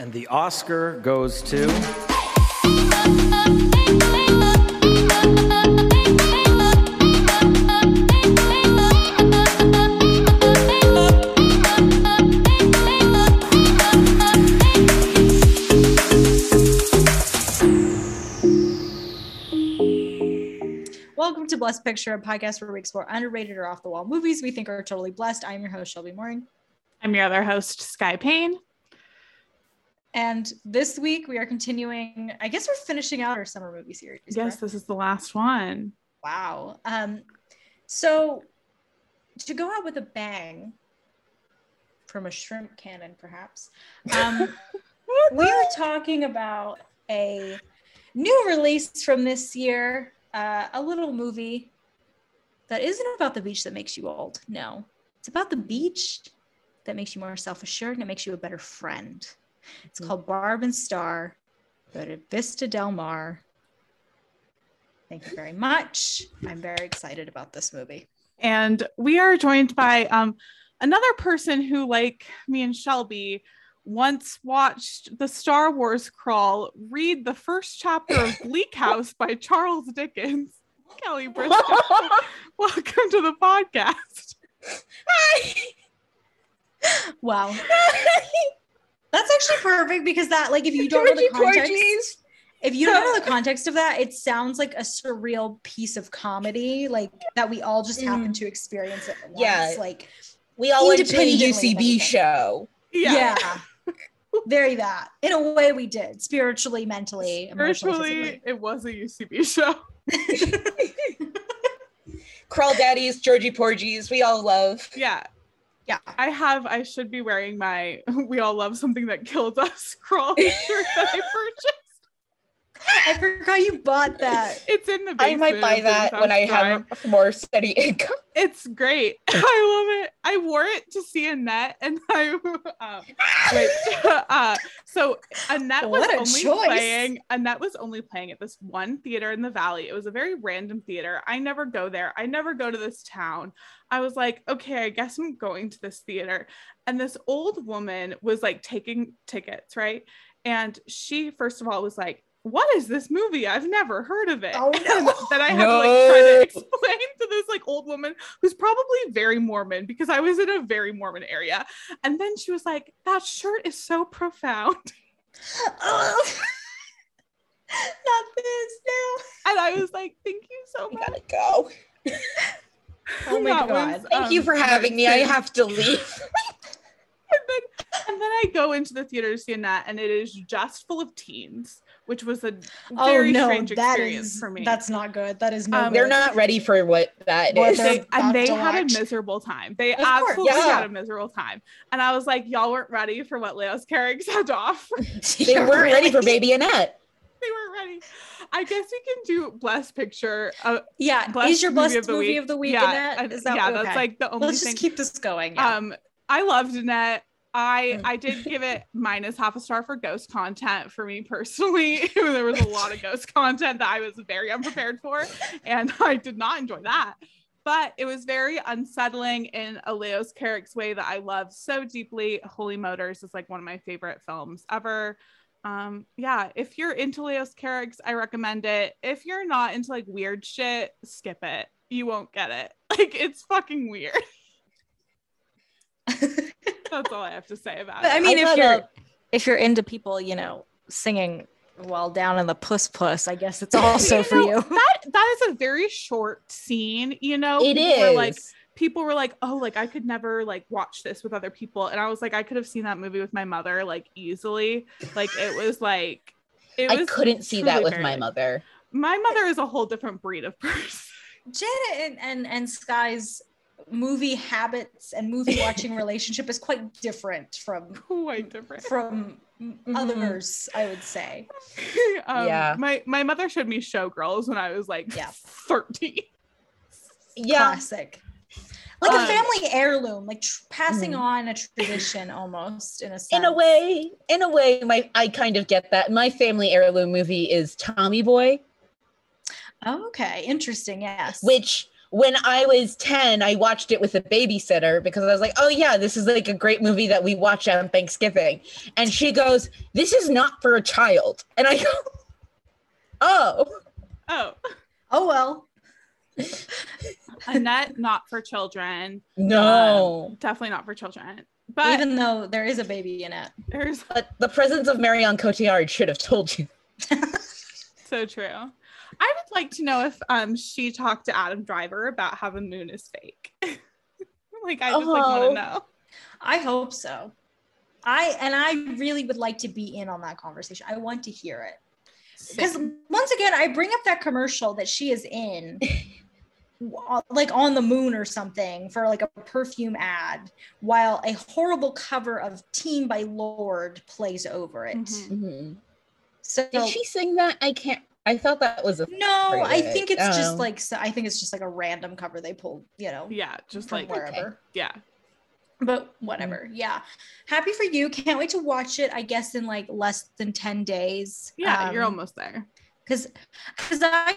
And the Oscar goes to. Welcome to Blessed Picture, a podcast where we explore underrated or off the wall movies we think are totally blessed. I'm your host, Shelby Mooring. I'm your other host, Sky Payne. And this week we are continuing, I guess we're finishing out our summer movie series. Yes, correct? this is the last one. Wow. Um, so to go out with a bang from a shrimp cannon, perhaps, um, we are talking about a new release from this year, uh, a little movie that isn't about the beach that makes you old. No, it's about the beach that makes you more self assured and it makes you a better friend. It's called Barb and Star. Go to Vista Del Mar. Thank you very much. I'm very excited about this movie. And we are joined by um, another person who, like me and Shelby, once watched the Star Wars crawl read the first chapter of Bleak House by Charles Dickens. Kelly Briscoe, welcome to the podcast. Hi. Wow. That's actually perfect because that, like, if you don't know the context, Porgies. if you don't know the context of that, it sounds like a surreal piece of comedy, like that we all just happen mm. to experience it. Once. Yeah. like We all went to the Independently UCB show. yeah, very that. In a way, we did spiritually, mentally, emotionally. Virtually, it was a UCB show. Crawl Daddies, Georgie Porgies, we all love. Yeah. Yeah. I have, I should be wearing my We All Love Something That Kills Us crawl shirt that I purchased. I forgot you bought that. It's in the I might buy that when I have a more steady income. It's great. I love it. I wore it to see Annette, and I um, wait. uh, so Annette was What a only choice. playing. Annette was only playing at this one theater in the valley. It was a very random theater. I never go there. I never go to this town. I was like, okay, I guess I'm going to this theater. And this old woman was like taking tickets, right? And she, first of all, was like, what is this movie? I've never heard of it. Oh, And no. then I had to like try to explain to this like old woman who's probably very Mormon because I was in a very Mormon area. And then she was like, that shirt is so profound. Oh. Not this now. And I was like, thank you so We much. gotta go. Oh my That God. Thank um, you for having me. I have to leave. and then and then I go into the theater to see Annette, and it is just full of teens, which was a Oh very no, strange that experience is for me. that's not good. That is no. Um, good. They're not ready for what that What is. they're- they, about and they had watch. a miserable time. They Of course, absolutely yeah. had a miserable time. And I was like, y'all weren't ready for what Leos Carax had off. They weren't ready for. Baby Annette. they weren't ready. I guess we can do blessed picture. Uh, Yeah, blessed is your blessed movie of the week, Yeah, Annette? and- Is that yeah, okay. that's like the only Let's thing. just keep this going. Yeah. Um, I loved Annette. I Mm. I did give it minus half a star for ghost content for me personally. there was a lot of ghost content that I was very unprepared for, and I did not enjoy that. But it was very unsettling in a Leos Carax way that I love so deeply. Holy Motors is like one of my favorite films ever. Um, yeah, if you're into Leos Carax, I recommend it. If you're not into like weird shit, skip it. You won't get it. Like it's fucking weird. That's all I have to say about But I mean, I if you're uh, if you're into people, you know, singing while down in the puss puss, I guess it's also for know, you. That that is a very short scene, you know. It People were is. like people were like, "Oh, like I could never like watch this with other people," and I was like, I could have seen that movie with my mother like easily. Like it was like it I was couldn't see that with very, my mother. My mother is a whole different breed of person. Janet and, and and Sky's movie habits and movie watching relationship is quite different from Quite different. from others, I would say. um, Yeah. My my mother showed me Showgirls when I was like Yeah. 13. Yeah. Classic. Like Um, a family heirloom, like tr- passing Mhm. on a tradition almost in a sense. In a way, in a way, my I kind of get that. My family heirloom movie is Tommy Boy, Oh, okay. Interesting. Yes. which when I was 10, I watched it with a babysitter because I was like, oh, yeah, this is like a great movie that we watch on Thanksgiving. And she goes, this is not for a child. And I go, oh, Oh, Oh well. Annette, not for children. no. Um, definitely not for children. But Even though there is a baby in it. there's But the presence of Marion Cotillard should have told you. so true. I would like to know if um she talked to Adam Driver about how the moon is fake. like I just like want Oh. to know. I hope so. I and I really would like to be in on that conversation. I want to hear it. Because once again, I bring up that commercial that she is in, like on the moon or something, for like a perfume ad, while a horrible cover of "Team" by Lorde plays over it. Mhm. Mhm. So Did she sing that? I can't. I thought that was a. no, I think it's just Oh. like so I think it's just like a random cover they pulled, you know, Yeah, just from like wherever. yeah. But whatever, yeah. Happy for you. Can't wait to watch it. I guess in like less than ten days. Yeah, you're Um, almost there. because because I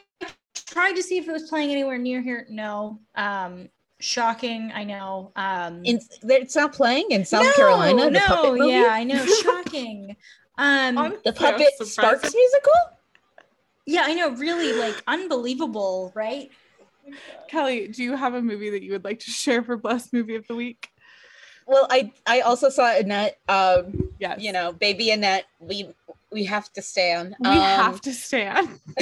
tried to see if it was playing anywhere near here. No. Um, shocking. I know. Um, In, it's not playing in South no, Carolina. No, puppet yeah, I know. Shocking. Um, I'm The puppet surprised. Sparks musical. Yeah, I know. Really, like unbelievable, right? Kelly, do you have a movie that you would like to share for Blessed Movie of the Week? Well, I I also saw Annette. Um, Yes. you know, baby Annette. We we have to stand. we Um, have to stand.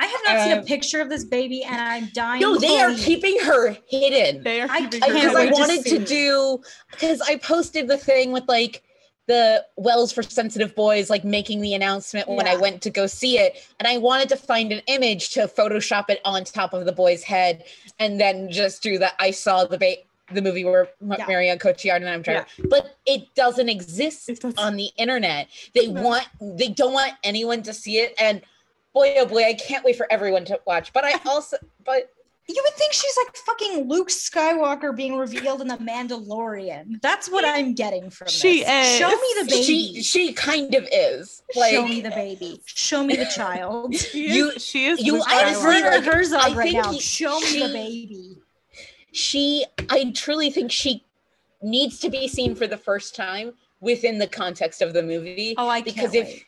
I have not seen a Um, picture of this baby, and I'm dying. No, they are keeping her hidden. They are I keeping can't her because I wait wanted to do because I posted the thing with like the Wells for Sensitive Boys like making the announcement when I went to go see it and I wanted to find an image to photoshop it on top of the boy's head and then just do that I saw the ba- the movie where Yeah. Marianne Cotillard and I'm trying but it doesn't exist It doesn't. on the internet they No. want they don't want anyone to see it and boy oh boy I can't wait for everyone to watch but I also but You would think she's like fucking Luke Skywalker being revealed in the Mandalorian. That's what I'm getting from She this. is. Show me the baby. she she kind of is like Show me the baby. Show me the child. She You- is, she is you Luke honestly, It's Skywalker. Werner like, Herzog I right think now. he- Show me she- the baby. she i truly think she needs to be seen for the first time within the context of the movie Oh, I because can't if wait.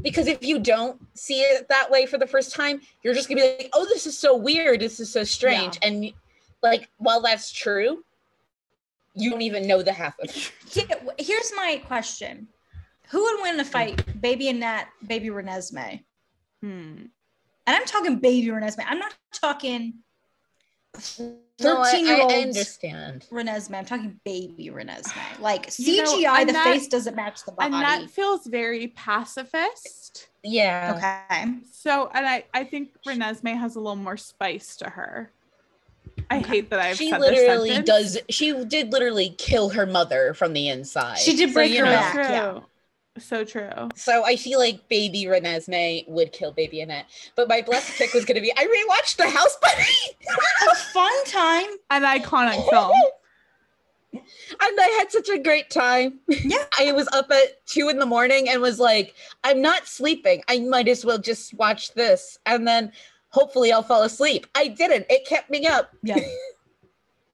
Because if you don't see it that way for the first time you're just gonna be like oh this is so weird this is so strange and like while that's true you don't even know the half of it Here- Here's my question: Who would win in a fight, Baby Annette, Baby Renesmee? Hmm. And I'm talking Baby Renesmee. I'm not talking no, I, 13 year I, I old understand Renesmee. I'm talking Baby Renesmee. Like You know, CGI, the Annette- face doesn't match the body. And that feels very pacifist. yeah Okay. So, and I, I think Renesmee has a little more spice to her. I Okay. hate that I've she said literally this sentence. does she did literally kill her mother from the inside She did break you her know, back. Yeah. So true. So I feel like baby Renesmee would kill baby Annette. But my blessed pick was gonna be I rewatched the house bunny. A fun time. An iconic film. and I had such a great time. Yeah. I was up at two in the morning and was like, I'm not sleeping. I might as well just watch this. And then hopefully I'll fall asleep. I didn't. It kept me up. Yeah.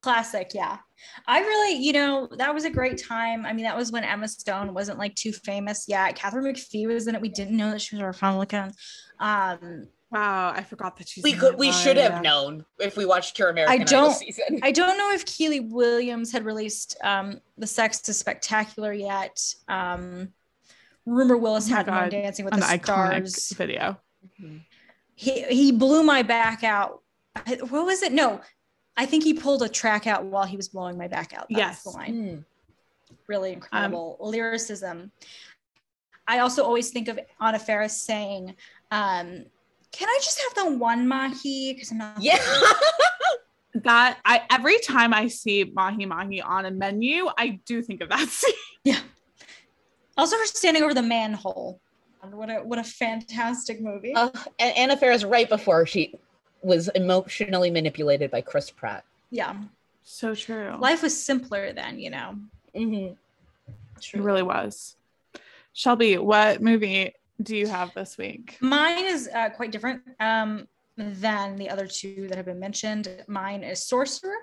Classic, yeah. I really, you know, that was a great time. I mean, that was when Emma Stone wasn't like too famous yet. Katharine McPhee was in it. We didn't know that she was a Republican. Um, Wow, I forgot that she's. We could it. we Oh, should yeah. have known if we watched Cure American I don't- season. I don't know if Kiely Williams had released um, The Sex is Spectacular yet. Um, Rumor Willis Oh my had one God, Dancing with An the Stars. video. He, he blew my back out. What was it? No, I think he pulled a track out while he was blowing my back out. That's Yes. the line. Mm. really incredible lyricism. I also always think of Anna Faris saying, um, "Can I just have the one mahi?" Because I'm not. Yeah. That I every time I see mahi mahi on a menu, I do think of that scene. Yeah. Also, her standing over the manhole. What a what a fantastic movie. Uh, and Anna Faris right before she was emotionally manipulated by Chris Pratt. yeah, So true. life was simpler then, you know. Mm-hmm. it really was. Shelby, what movie do you have this week? Mine is uh, quite different. Um, than the other two that have been mentioned. Mine is Sorcerer,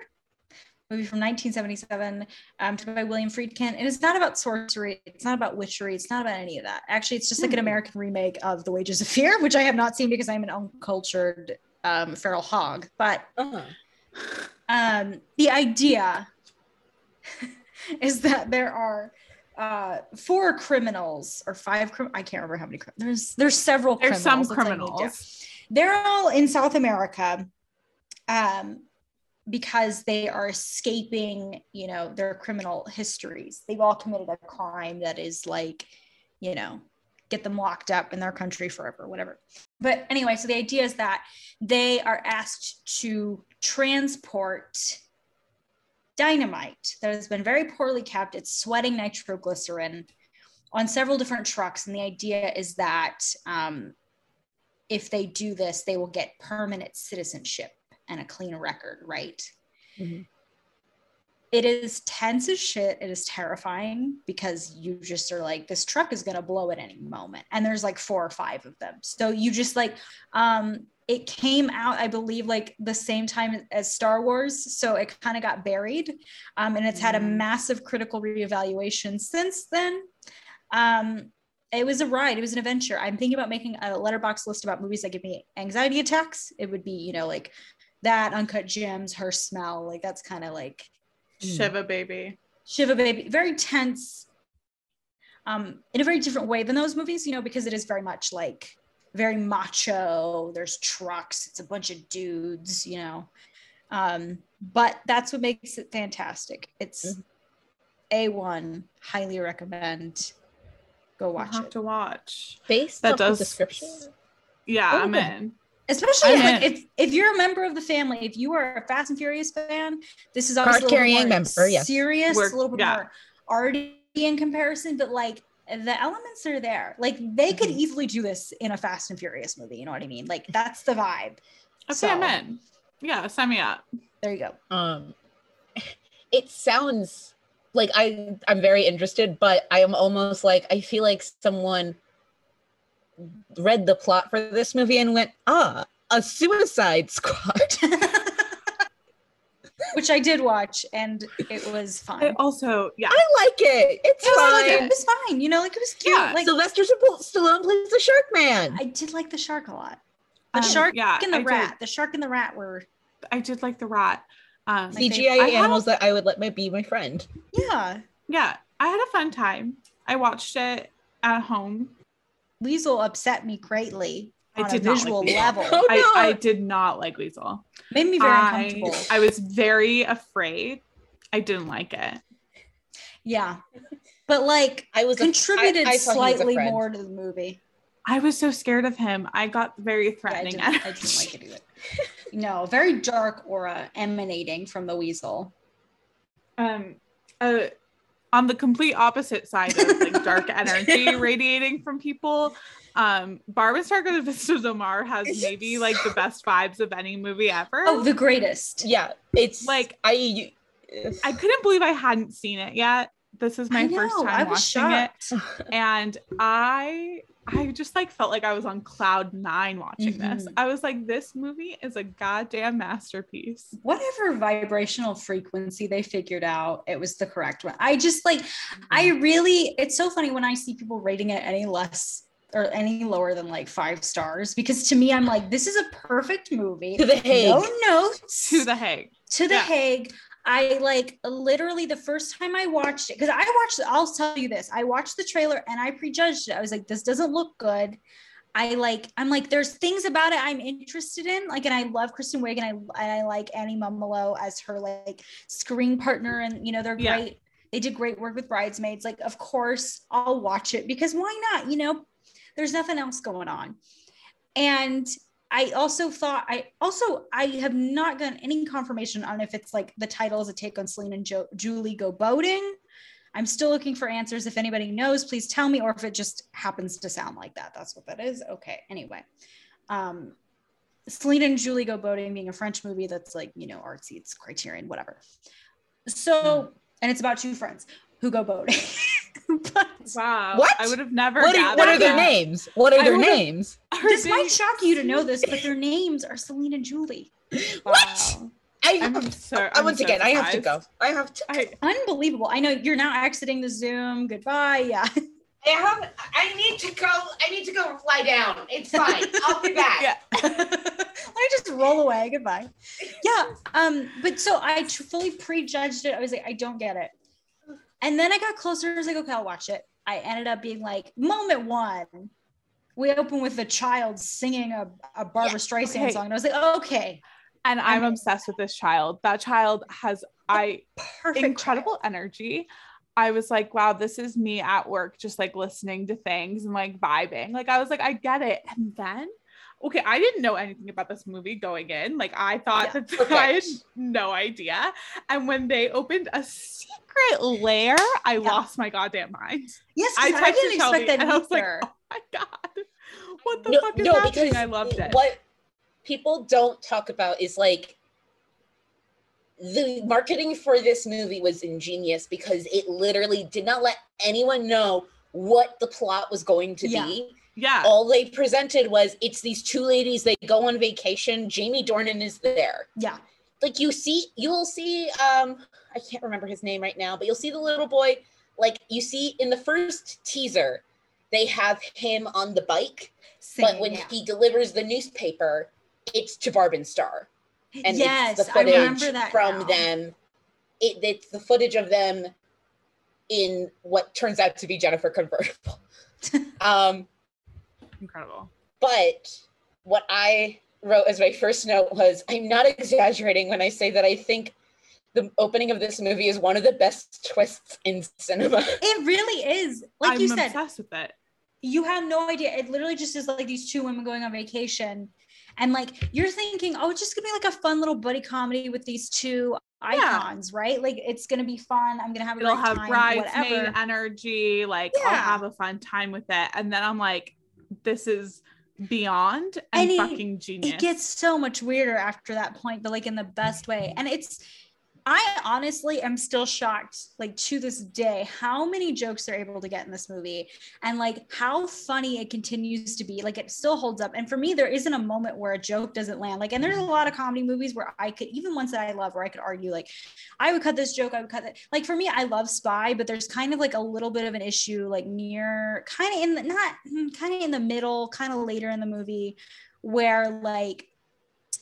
movie from 1977, um, by William Friedkin. And It is not about sorcery. It's not about witchery. It's not about any of that. Actually, it's just like an Hmm. American remake of The Wages of Fear, which I have not seen because I'm an uncultured um, feral hog. But Uh-huh. um, the idea is that there are uh, four criminals or five. Crim- I can't remember how many. Crim- there's there's several. There's some criminals. That's how you do it. criminals. They're all in South America, um, because they are escaping. You know their criminal histories. They've all committed a crime that is like, you know, get them locked up in their country forever, whatever. But anyway, so the idea is that they are asked to transport dynamite that has been very poorly kept. It's sweating nitroglycerin on several different trucks. And the idea is that um, if they do this, they will get permanent citizenship and a clean record, right? Mhm. It is tense as shit. It is terrifying because you just are like, this truck is gonna blow at any moment. And there's like four or five of them. So you just like, um, it came out, I believe, like the same time as Star Wars. So it kind of got buried. Um, and it's had a Mm. massive critical reevaluation since then. Um, it was a ride, it was an adventure. I'm thinking about making a Letterboxd list about movies that give me anxiety attacks. It would be, you know, like that, Uncut Gems, Her Smell. Like that's kind of like Shiva baby. Shiva Baby, very tense, um, in a very different way than those movies, you know, because it is very much like very macho. There's trucks, it's a bunch of dudes, you know. Um, but that's what makes it fantastic. It's Mhm. A1, highly recommend. Go We'll watch have it. to watch. Based That does- the description. Yeah, Oh, I'm good. in. Especially I'm like if, if you're a member of the family, if you are a Fast and Furious fan, this is obviously a little Card-carrying more member, yes. serious, We're- a little bit yeah. more arty in comparison, but like the elements are there. Like they could Mhm. easily do this in a Fast and Furious movie. You know what I mean? Like that's the vibe. Okay, I'm So- in. Yeah, sign me up. There you go. Um, it sounds like I I'm very interested, but I am almost like I feel like someone read the plot for this movie and went, ah, a Suicide Squad. Which I did watch, and it was I also, yeah. I like it. It's It was, fine. it was fine. You know, like it was cute. Yeah, like Sylvester Stallone Stallone plays the Shark Man. I did like the shark a lot. The Um, shark yeah, and the I did. rat. The shark and the rat were I did like the rat. Um, Like they- CGI I have- animals that I would let my be my friend. yeah. yeah, I had a fun time. I watched it at home. Weasel upset me greatly I on did a not like visual Weasel. level. Oh, I, no. I did not like Weasel. Made me very I, uncomfortable. I was very afraid. I didn't like it. yeah. But like I was contributed I- I was slightly more to the movie. I was so scared of him. I got very Yeah, I, threatening. didn't, I didn't like it either. No, very dark aura emanating from the weasel. um uh on the complete opposite side of like dark energy radiating from people um barbara stark of the vista del mar has maybe like the best vibes of any movie ever Oh, the greatest. Yeah, it's Like, I. i couldn't believe i hadn't seen it yet this is my I first time I was watching shocked. it and i i just like felt like i was on cloud nine watching this Mhm. i was like this movie is a goddamn masterpiece Whatever vibrational frequency they figured out, it was the correct one. I just like, I really, it's so funny when I see people rating it any less or any lower than like five stars because to me, I'm like, this is a perfect movie. To the Hague. No notes. to the hague to the Yeah. Hague. I like literally the first time I watched it because I watched. I'll tell you this: I watched the trailer and I prejudged it. I was like, "This doesn't look good." I like. I'm like, there's things about it I'm interested in. Like, and I love Kristen Wiig and I and I like Annie Mumolo as her like screen partner, and you know they're Yeah. great. They did great work with Bridesmaids. Like, of course, I'll watch it because why not? You know, there's nothing else going on, and I also thought I also I have not gotten any confirmation on if it's like the title is a take on Celine and jo- Julie go boating. I'm still looking for answers. If anybody knows, please tell me, or if it just happens to sound like that. That's what that is. Okay. Anyway, um, Celine and Julie go boating being a French movie that's like you know artsy, it's Criterion, whatever. So and it's about two friends who go boating. but wow What? i would have never What are, what are their names? What are I their would've- names? Are This they- might shock you to know this, but their names are Celine and Julie. What? I I'm have, so. uh, I'm once so again, I have to go. I have to. I, Unbelievable. I know you're now exiting the Zoom. Goodbye. Yeah. I have. I need to go. I need to go lie down. It's fine. I'll be back. yeah. Let me just roll away. Goodbye. Yeah. Um, but so I fully prejudged it. I was like, I don't get it. And then I got closer. I was like, okay, I'll watch it. I ended up being like, moment one. We open with a child singing a, a Barbra Yeah, Streisand okay. song. And I was like, okay, And I'm I'm- obsessed with this child. That child has I perfect. incredible child. energy. I was like, wow, this is me at work, just like listening to things and like vibing. Like I was like, I get it. And then, okay, I didn't know anything about this movie going in. Like I thought Yeah, that I had no idea. And when they opened a secret lair, I lost my goddamn mind. Yes, I I, didn't expect that and I was like, either. oh my god, what the no, fuck is no, happening? because I loved it. what people don't talk about is like the marketing for this movie was ingenious because it literally did not let anyone know what the plot was going to Yeah. be. Yeah, All they presented was it's these two ladies, they go on vacation. Jamie Dornan is there. yeah. Like you see, you'll see, um, I can't remember his name right now, but you'll see the little boy, like you see in the first teaser, they have him on the bike but when yeah. he delivers the newspaper, it's to Barb and Star, and yes, it's the footage from now. them. It, it's the footage of them in what turns out to be Jennifer convertible. um, incredible. but what I wrote as my first note was, I'm not exaggerating when I say that I think the opening of this movie is one of the best twists in cinema. It really is. Like I'm you said, obsessed with it. you have no idea. It literally just is like these two women going on vacation. And like you're thinking, oh, it's just gonna be like a fun little buddy comedy with these two icons, right? Like it's gonna be fun. I'm gonna have a It'll great have time, bridesmaid whatever. energy. Like I'll have a fun time with it. And then I'm like, this is beyond and, And it- fucking genius. It gets so much weirder after that point, but like in the best way. And it's I honestly am still shocked, like to this day, how many jokes they're able to get in this movie and like how funny it continues to be. Like it still holds up. And for me, there isn't a moment where a joke doesn't land. Like, and there's a lot of comedy movies where I could, even ones that I love, where I could argue, like, I would cut this joke, I would cut that. Like for me, I love Spy, but there's kind of like a little bit of an issue, like near kind of in the not hmm, kind of in the middle, kind of later in the movie, where like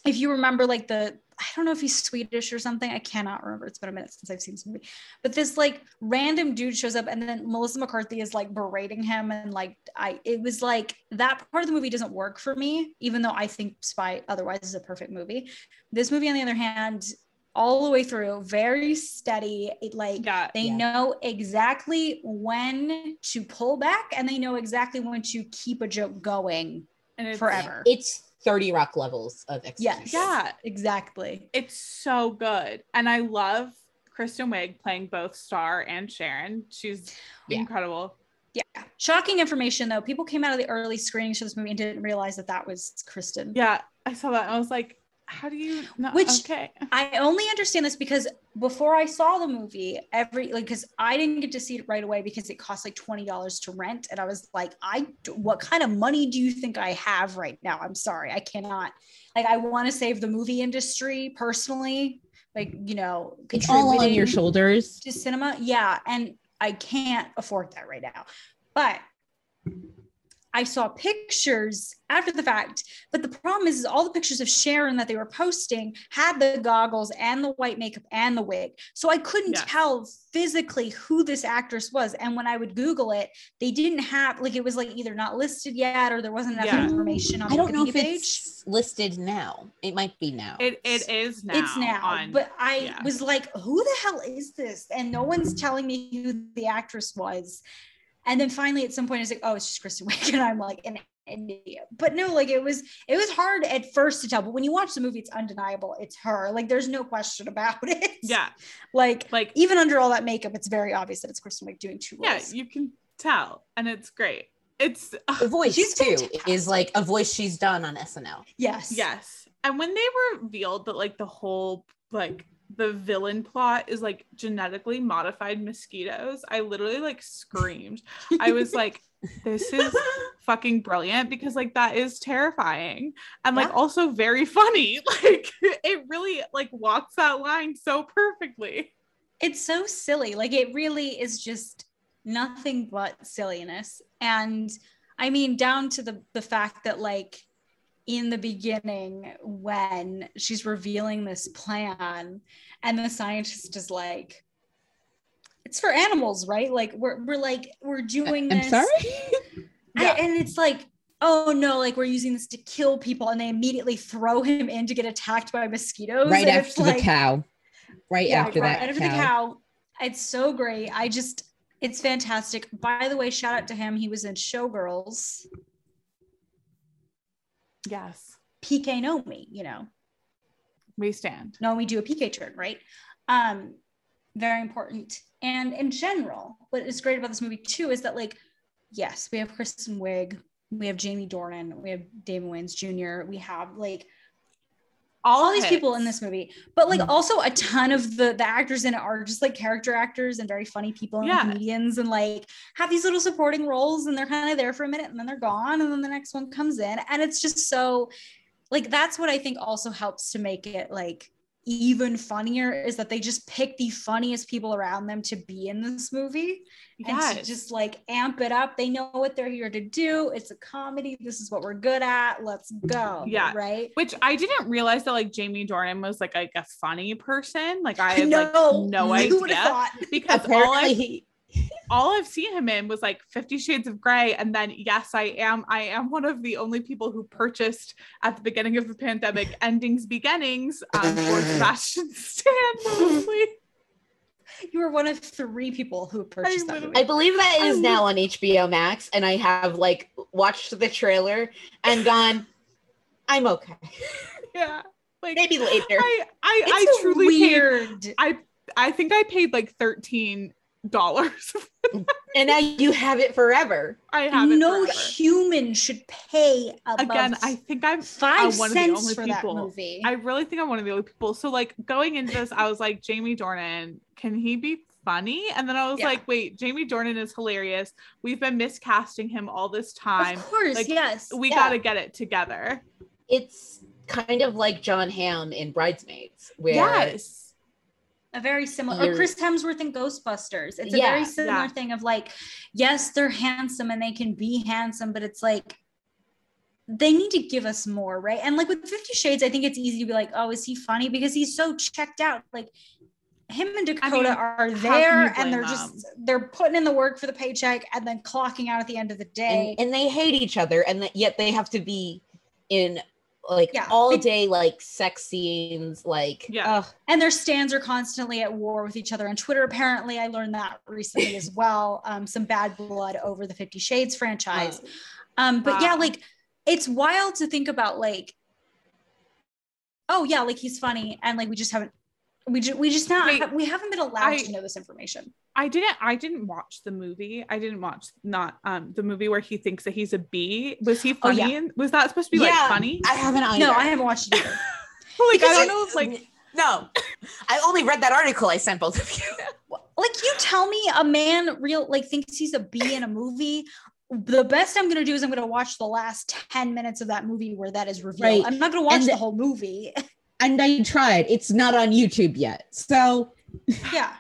if you remember like the I don't know if he's Swedish or something. I cannot remember. It's been a minute since I've seen this movie. But this like random dude shows up and then Melissa McCarthy is like berating him and like I it was like that part of the movie doesn't work for me, even though I think Spy otherwise is a perfect movie. This movie, on the other hand, all the way through, very steady. It like yeah. they Yeah. know exactly when to pull back and they know exactly when to keep a joke going And it's, forever. It's 30 Rock levels of execution. Yes. Yeah. Exactly. It's so good. And I love Kristen Wiig playing both Star and Sharon. She's Yeah. incredible. Yeah. Shocking information though. People came out of the early screenings for this movie and didn't realize that that was Kristen. Yeah. I saw that. And I was like, how do you know? Which- okay. I only understand this because before I saw the movie, every like because I didn't get to see it right away because it cost like twenty dollars to rent, and I was like, I what kind of money do you think I have right now? I'm sorry, I cannot. Like, I want to save the movie industry personally, like you know, It's all on your shoulders. to cinema. Yeah, and I can't afford that right now. But I saw pictures after the fact. But the problem is, is all the pictures of Sharon that they were posting had the goggles and the white makeup and the wig. So I couldn't Yes. tell physically who this actress was. And when I would Google it, they didn't have like it was like either not listed yet or there wasn't enough Yeah. information on I the don't know if page. it's listed now. It might be now. It it is now. it's now on- but i yeah. was like who the hell is this and no one's telling me who the actress was and then finally at some point it's like oh it's just kristen wiig and i'm like an idiot but no like it was it was hard at first to tell but when you watch the movie it's undeniable it's her like there's no question about it yeah. like Like even under all that makeup it's very obvious that it's kristen wiig doing two roles. yeah, you can tell. And it's great. It's the voice She's too fantastic. is like a voice she's done on SNL. yes Yes. And when they revealed that like the whole like the villain plot is like genetically modified mosquitoes, I literally like screamed. I was like, this is fucking brilliant because like that is terrifying and like Yeah. also very funny. Like it really like walks that line so perfectly. it's so silly. Like it really is just nothing but silliness. And I mean, down to the the fact that like in the beginning, when she's revealing this plan, and the scientist is like, "It's for animals, right? Like we're we're like we're doing this I'm this." sorry. And- and it's like. Oh no, like we're using this to kill people, and they immediately throw him in to get attacked by mosquitoes. right and after the like- cow. Right yeah, after right that after cow. the cow. It's so great. I just, it's fantastic. By the way, shout out to him. He was in Showgirls, Yes. PK Nomi, you know, We stand. No, we do a PK turn, right? Um, very important. And in general, what is great about this movie too is that, like, yes, we have Kristen Wiig, we have Jamie Dornan, we have Damon Wayans Jr., we have like all these people in this movie, but like Mm. also a ton of the the actors in it are just like character actors and very funny people and Yeah. comedians and like have these little supporting roles and they're kind of there for a minute and then they're gone and then the next one comes in and it's just so like that's what I think also helps to make it like even funnier is that they just pick the funniest people around them to be in this movie and to just like amp it up. They know what they're here to do. It's a comedy. This is what we're good at. Let's go. Yeah. Right. Which I didn't realize that like Jamie Dornan was like, like a funny person. Like I had no, like no idea thought? because all I Apparently, all I've seen him in was like Fifty Shades of Grey, and then yes, I am I am one of the only people who purchased at the beginning of the pandemic Endings Beginnings um, for Sebastian Stan mostly. You were one of three people who purchased that movie. I believe that I is was- now on HBO Max, and I have like watched the trailer and gone, I'm okay. Yeah, like Maybe later. I I, I It's truly paid, weird. I think I paid like thirteen dollars. And now you have it forever. I have it no forever. human should pay above Again, I think I'm five one of the cents only for people- that movie. I really think I'm one of the only people. So like going into this, I was like, Jamie Dornan, can he be funny? And then I was Yeah. like, wait, Jamie Dornan is hilarious. We've been miscasting him all this time. of course, like, yes. We Yeah. gotta get it together. It's kind of like Jon Hamm in Bridesmaids, where Yes. A very similar or Chris Hemsworth in Ghostbusters. It's a Yeah, very similar yeah. thing of like, yes, they're handsome and they can be handsome, but it's like they need to give us more, right? And like with Fifty Shades, I think it's easy to be like, oh, is he funny? Because he's so checked out. Like him and Dakota mean, are there and they're just they're putting in the work for the paycheck and then clocking out at the end of the day. and, and they hate each other, and that yet they have to be in like Yeah. all day like sex scenes, like Yeah. ugh, and their stands are constantly at war with each other on Twitter. Apparently, I learned that recently as well. Um, some bad blood over the Fifty Shades franchise. Um, but yeah, like it's wild to think about like, oh yeah, like he's funny, and like we just haven't, we just we just not Wait, we haven't been allowed I- to know this information. I didn't I didn't watch the movie. I didn't watch not um the movie where he thinks that he's a bee. Was he Oh, funny? yeah. and was that supposed to be Yeah. like funny? I haven't either. No, I haven't watched it either. like I don't know if like no, I only read that article I sent both of you. like you tell me a man real like thinks he's a bee in a movie. The best I'm gonna do is I'm gonna watch the last 10 minutes of that movie where that is revealed. Right. I'm not gonna watch And the the- whole movie. And I tried. It's not on YouTube yet, so yeah.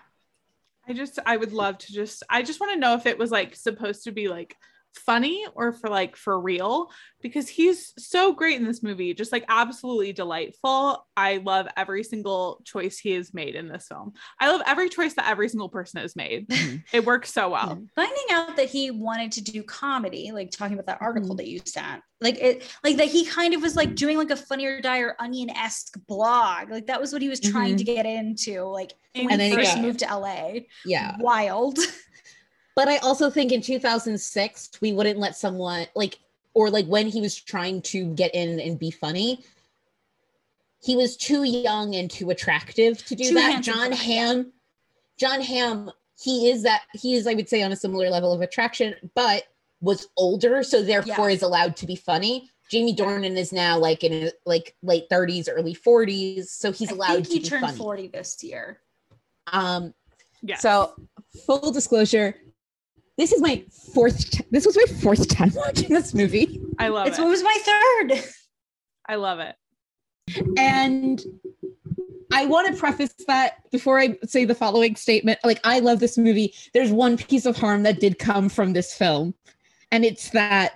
I just I would love to just I just want to know if it was like supposed to be like funny or for like for real because he's so great in this movie just like absolutely delightful i love every single choice he has made in this film i love every choice that every single person has made it works so well finding out that he wanted to do comedy, like talking about that article Mhm. that you sent, like it, like that he kind of was like doing like a funnier dire onion esque blog, like that was what he was trying Mhm. to get into, like when And he then he first got- moved to LA. yeah. Wild. But I also think in 2006 we wouldn't let someone like or like when he was trying to get in and be funny, he was too young and too attractive to do Too that. handsome Jon that, yeah. Hamm, Jon Hamm, he is that he is I would say on a similar level of attraction, but was older, so therefore is allowed to be funny. Jamie Dornan is now like in his, like late 30s, early 40s, so he's I allowed think to he be turned funny. 40 this year. Um, yeah so full disclosure, this is my fourth. T- this was my fourth time watching this movie, I love It's it. what was my third. I love it. and I want to preface that before I say the following statement. Like, I love this movie. There's one piece of harm that did come from this film, and it's that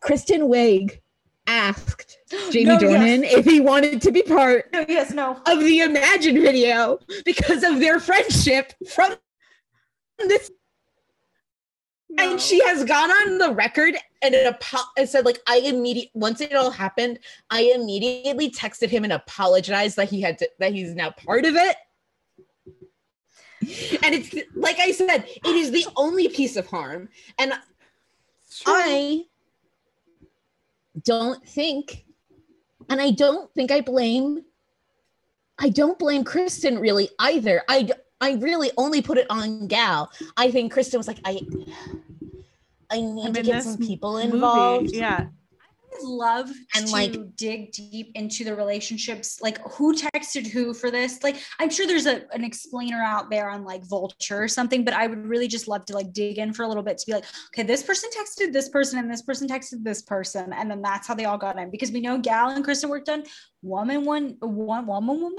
Kristen Wiig asked Jamie No, Dornan yes. if he wanted to be part No, yes, no. of the Imagine video because of their friendship from this. No. And she has gone on the record and it apo- and said, like, I immediately once it all happened, I immediately texted him and apologized that he had to, that he's now part of it. And it's like I said, it is the only piece of harm. And I don't think, and I don't think I blame, I don't blame Kristen really either. I, I really only put it on Gal. I think Kristen was like, I, I need I'm to get some people movie. involved. Yeah. I love And, to like- dig deep into the relationships, like who texted who for this. Like, I'm sure there's a, an explainer out there on like Vulture or something, but I would really just love to like dig in for a little bit to be like, okay, this person texted this person and this person texted this person, and then that's how they all got in because we know Gal and Kristen worked on Woman, one, one, woman, woman.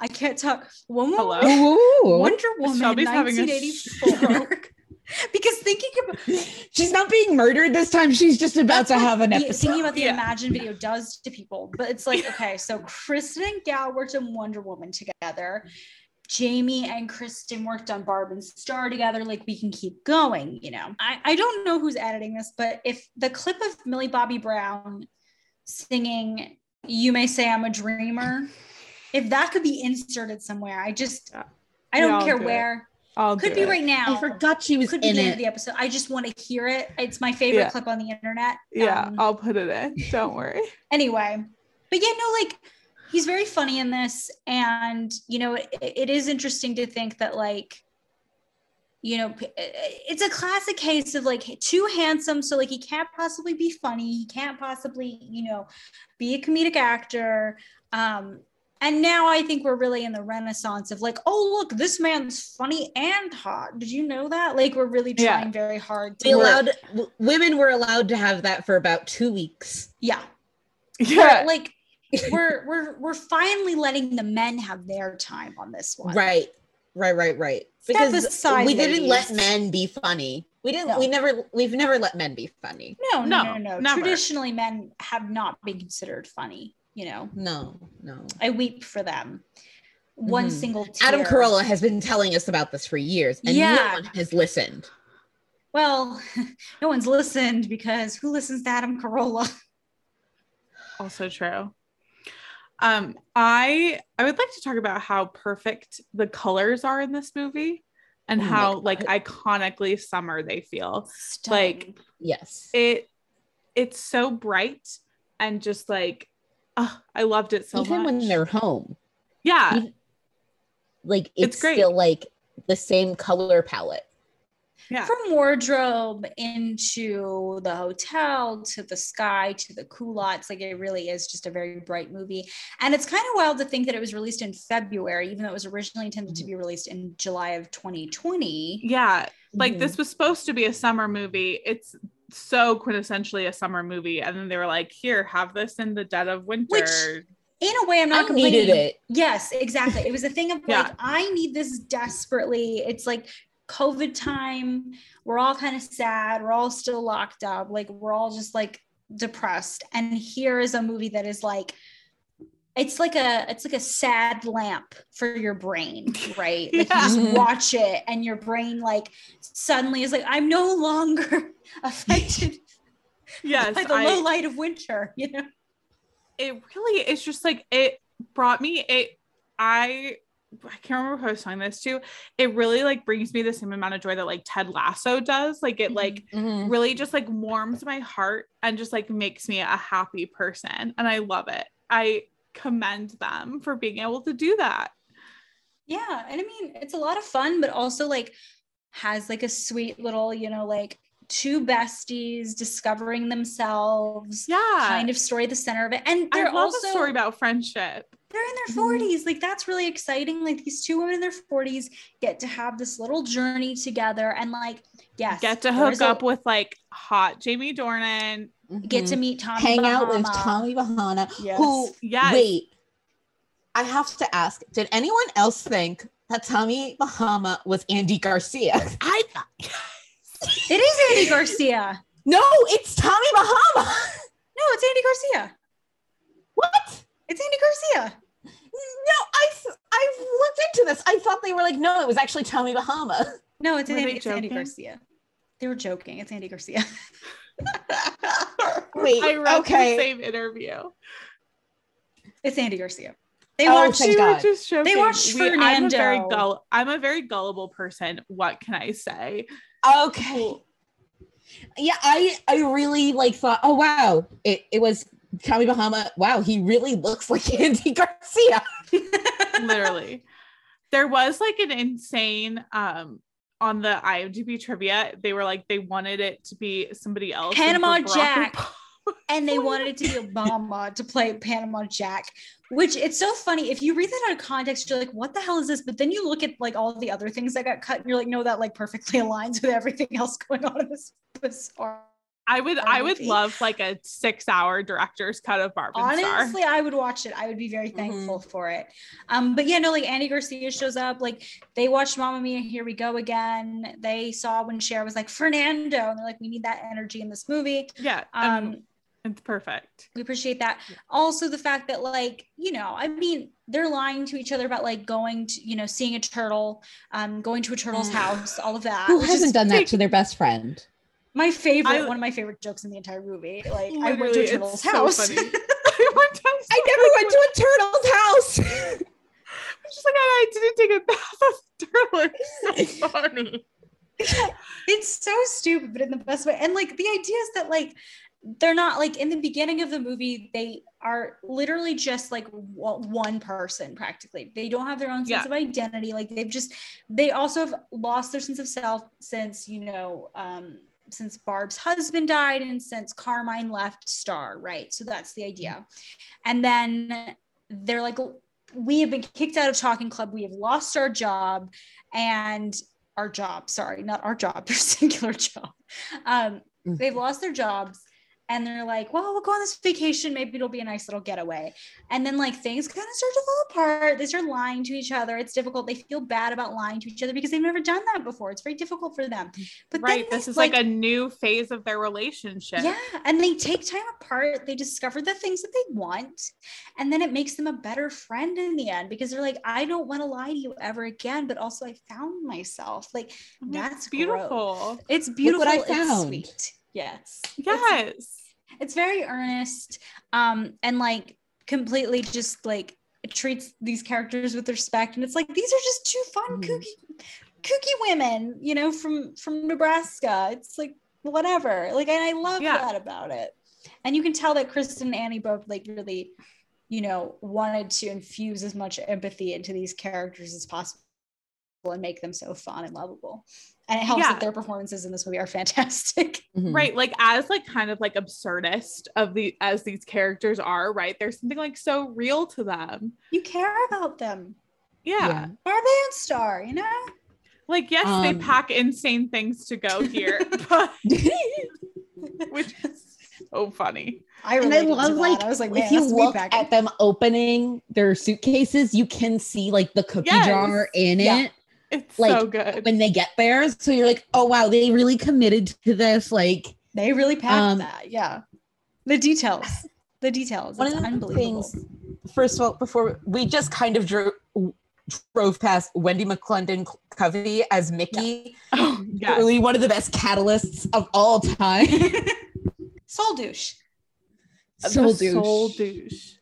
I can't talk. Woman, Hello? Ooh. Wonder Woman, Shelby's 1984. because thinking about She's not being murdered this time. She's just about to have an what the- episode. Thinking about the Yeah. Imagine video does to people, but it's like okay, so Kristen and Gal worked on Wonder Woman together. Jamie and Kristen worked on Barb and Star together. Like we can keep going, you know. I, I don't know who's editing this, but if the clip of Millie Bobby Brown singing "You May Say I'm a Dreamer," if that could be inserted somewhere, I just I don't I'll care do it. where. I'll Could be it. right now. I forgot she was Could be in the end of the episode. I just want to hear it. It's my favorite Yeah. clip on the internet. Yeah, Um, I'll put it in. Don't worry. anyway but yeah no like he's very funny in this and you know it, it is interesting to think that like you know it's a classic case of like too handsome so like he can't possibly be funny he can't possibly you know be a comedic actor um and now I think we're really in the renaissance of like, oh look, this man's funny and hot. Did you know that? Like we're really Yeah. trying very hard to We allowed w- women were allowed to have that for about two weeks. yeah, Yeah. we're, like we're we're we're finally letting the men have their time on this one. Right, right, right, right. Step Because aside, we didn't let men be funny. We didn't. No. We never. We've never let men be funny. No, no, No, no, no. Traditionally, men have not been considered funny. You know, No, no. I weep for them. One Mhm. single tear. Adam Carolla has been telling us about this for years, and Yeah. no one has listened. Well, no one's listened because who listens to Adam Carolla? also true. Um, I I would like to talk about how perfect the colors are in this movie and Oh how like iconically summer they feel. Stunning. Like Yes. it it's so bright and just like oh, I loved it so Even much. when they're home, yeah, even- like It's it's, great. still like the same color palette. yeah. from wardrobe into the hotel to the sky to the culottes like it really is just a very bright movie and it's kind of wild to think that it was released in february even though it was originally intended to be released in july of 2020 yeah. Like Mhm. this was supposed to be a summer movie. It's so quintessentially a summer movie. And then they were like, here, have this in the dead of winter. Which- in a way i'm I not complaining needed it. yes exactly it was a thing of Yeah. like i need this desperately it's like covid time we're all kind of sad we're all still locked up like we're all just like depressed and here is a movie that is like it's like a it's like a sad lamp for your brain right like Yeah. you just Mhm. watch it and your brain like suddenly is like i'm no longer affected yes. by the I- low light of winter you know it really is just like it brought me it i i can't remember who i was telling this to it really like brings me the same amount of joy that like ted lasso does like it like Mhm. really just like warms my heart and just like makes me a happy person and i love it i commend them for being able to do that. Yeah, and I mean it's a lot of fun, but also like has like a sweet little, you know, like two besties discovering themselves yeah. kind of story the center of it. And i they're love also a story about friendship they're in their Mhm. 40s. Like that's really exciting. Like these two women in their 40s get to have this little journey together and like yes, Get to there's hook a- up with like hot Jamie Dornan. get Mhm. to meet Tommy hang out with Bahama. Tommy Bahama, Yes. who Yes. wait. I have to ask, did anyone else think that Tommy Bahama was Andy Garcia? I thought It is Andy Garcia. No, it's Tommy Bahama. No, it's Andy Garcia. What? It's Andy Garcia. No, I I looked into this. I thought they were like, no, it was actually Tommy Bahama. No, it's, Andy, it's Andy? Garcia. They were joking. It's Andy Garcia. Wait, I read okay. the same interview. it's Andy Garcia. They Oh, watched thank She God. was just joking. watched We- I'm a very Fernando. gull- I'm a very gullible person. What can I say? Okay. Yeah, I I really like thought, oh wow, it, it was Tommy Bahama. Wow, he really looks like Andy Garcia. Literally. there was like an insane um on the IMDb trivia, they were like they wanted it to be somebody else. Panama Jack. And they wanted it to be Obama to play Panama Jack, which it's so funny. If you read that out of context, you're like, what the hell is this? But then you look at like all the other things that got cut, and you're like, no, that like perfectly aligns with everything else going on in this bizarre. I would I would love like a six hour director's cut of Barb and Star. Honestly, I would watch it. I would be very thankful for it. Um, but yeah, no, like Andy Garcia shows up. Like they watched Mamma Mia, Here We Go Again. They saw when Cher was like Fernando, and they're like, we need that energy in this movie. Yeah. Um, Um it's perfect. we appreciate that also the fact that like you know i mean they're lying to each other about like going to you know seeing a turtle um going to a turtle's Mm. house all of that Who hasn't done that to their best friend? My favorite I- one of my favorite jokes in the entire movie like i went to a turtle's so house funny. I went I never went to a turtle's house. I'm just like I didn't take a bath of turtle. It's so funny. it's so stupid but in the best way and like the idea is that like they're not like in the beginning of the movie they are literally just like one person practically they don't have their own sense Yeah. of identity like they've just they also have lost their sense of self since you know um since barb's husband died and since carmine left star right? So that's the idea. And then they're like we have been kicked out of talking club. We have lost our job and our job sorry not our job their singular job. Um Mhm. they've lost their jobs and they're like well we'll go on this vacation maybe it'll be a nice little getaway and then like things kind of start to fall apart they start lying to each other it's difficult they feel bad about lying to each other because they've never done that before it's very difficult for them but then right. This is like, a new phase of their relationship. yeah, and they take time apart. They discover the things that they want, and then it makes them a better friend in the end because they're like, I don't want to lie to you ever again, but also I found myself. Like that's beautiful. Growth. It's beautiful. What I found. It's found. sweet. Yes. Yes. it's very earnest, um, and like completely just like treats these characters with respect, and it's like these are just two fun Mhm. kooky, kooky women, you know, from from Nebraska. It's like whatever. Like, and I love Yeah. that about it. And you can tell that Kristen and Annie both like really, you know, wanted to infuse as much empathy into these characters as possible and make them so fun and lovable. And it helps Yeah. that their performances in this movie are fantastic. Mhm. Right. Like as like kind of like absurdist of the as these characters are, right? There's something like so real to them. You care about them. Yeah. Yeah. Are they a star, you know? Like, yes, they Um, pack insane things to go here, but which is so funny. I and I to love that. like, I was like, if you look at them opening their suitcases, you can see like the cookie Yes. jar in Yeah. it It's Like, so good. when they get there. So you're like, oh wow, they really committed to this. Like They really packed Um, that. Yeah. The details. The details. one It's of the unbelievable. things. First of all, before we just kind of drove drove past Wendy McClendon Covey as Mickey, oh, yes. really one of the best catalysts of all time. Soul douche. The Soul douche. Soul douche.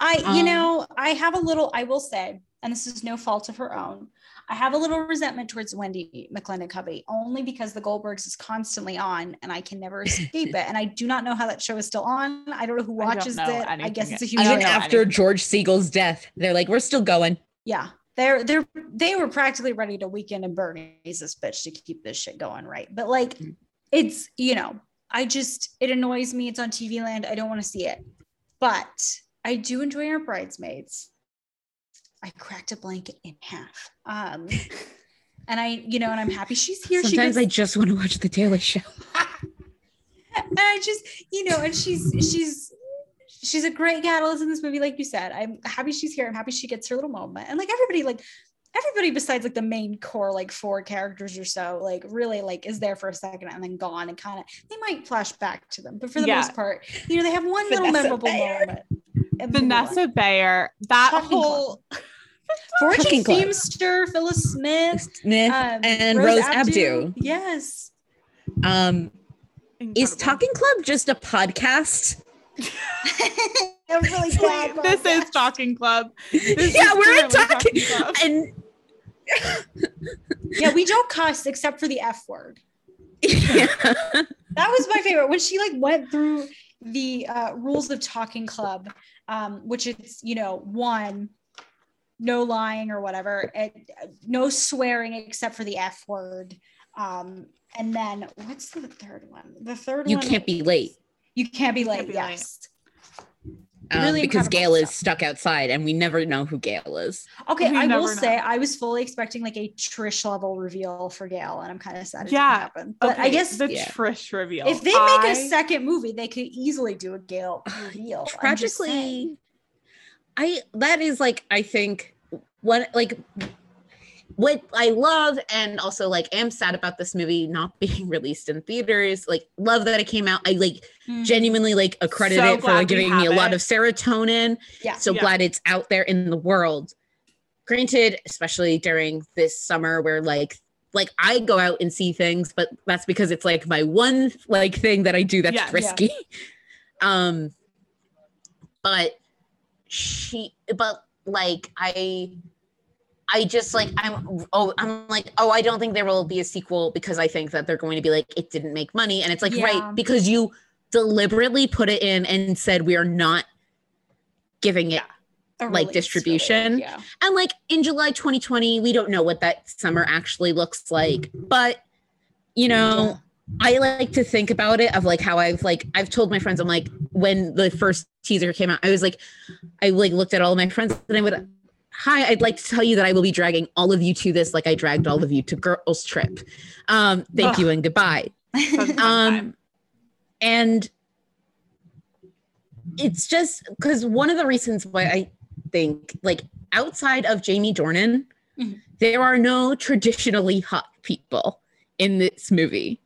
I, you Um, know, I have a little, I will say, and this is no fault of her own. I have a little resentment towards Wendi McLendon-Covey only because the Goldbergs is constantly on and I can never escape it. And I do not know how that show is still on. I don't know who I watches know it. I guess it's a yet. huge Even after anything. George Segal's death, they're like, we're still going. yeah. They're they're they were practically ready to Weekend at Bernie's this bitch to keep this shit going, right? But like Mm. it's you know, I just it annoys me. It's on TV land. I don't want to see it. But I do enjoy our bridesmaids. I cracked a blanket in half. Um, and I, you know, and I'm happy she's here. Sometimes she I just want to watch The Daily Show. and I just, you know, and she's she's she's a great catalyst in this movie, like you said. I'm happy she's here. I'm happy she gets her little moment. And like everybody, like everybody besides like the main core, like four characters or so, like really like is there for a second and then gone and kind of they might flash back to them, but for the Yeah. most part, you know, they have one little memorable Bayer. moment. And move on. Vanessa Bayer, that Talking whole Fortune Talking Club. Themester, Phyllis Smith, Smith um, and Rose Abdoo. Yes. Um, is. Talking Club just a podcast? I'm really glad. about this that. is Talking Club. This yeah, we're clearly talking. Club. And Yeah, we don't cuss except for the F word. yeah. That was my favorite when she like went through the uh, rules of Talking Club, um, which is you know one, no lying or whatever, and, uh, no swearing except for the F word, um, and then what's the third one? The third you one You can't be late You can't be late. Can't be late. yes. Um, Really because incredible Gail is stuck outside, and we never know who Gail is. Okay, We I will never say. I was fully expecting like a Trish level reveal for Gail, and I'm kind of sad it Yeah, didn't happen. But I guess the yeah. Trish reveal. if they make I- a second movie, they could easily do a Gail reveal. I'm just saying. Tragically, I that is like I think what like what I love and also like am sad about this movie not being released in theaters. Like love that it came out. I like Mhm. genuinely like accredit So it for like giving me a lot of serotonin. yeah. So Yeah. glad it's out there in the world. Granted, especially during this summer where like like I go out and see things, but that's because it's like my one like thing that I do that's Yeah, yeah. risky. Um but she but like I I just like I'm oh I'm like oh I don't think there will be a sequel because I think that they're going to be like it didn't make money and it's like Yeah. right because you deliberately put it in and said we are not giving it A like, distribution. really, Yeah. and like in July 2020 we don't know what that summer actually looks like but you know I like to think about it of like how I've like I've told my friends I'm like when the first teaser came out I was like I like looked at all my friends and I would hi I'd like to tell you that I will be dragging all of you to this like I dragged all of you to girls trip. Um thank you and goodbye. Such a fun time. um and it's just because one of the reasons why i think like outside of jamie dornan Mhm. there are no traditionally hot people in this movie.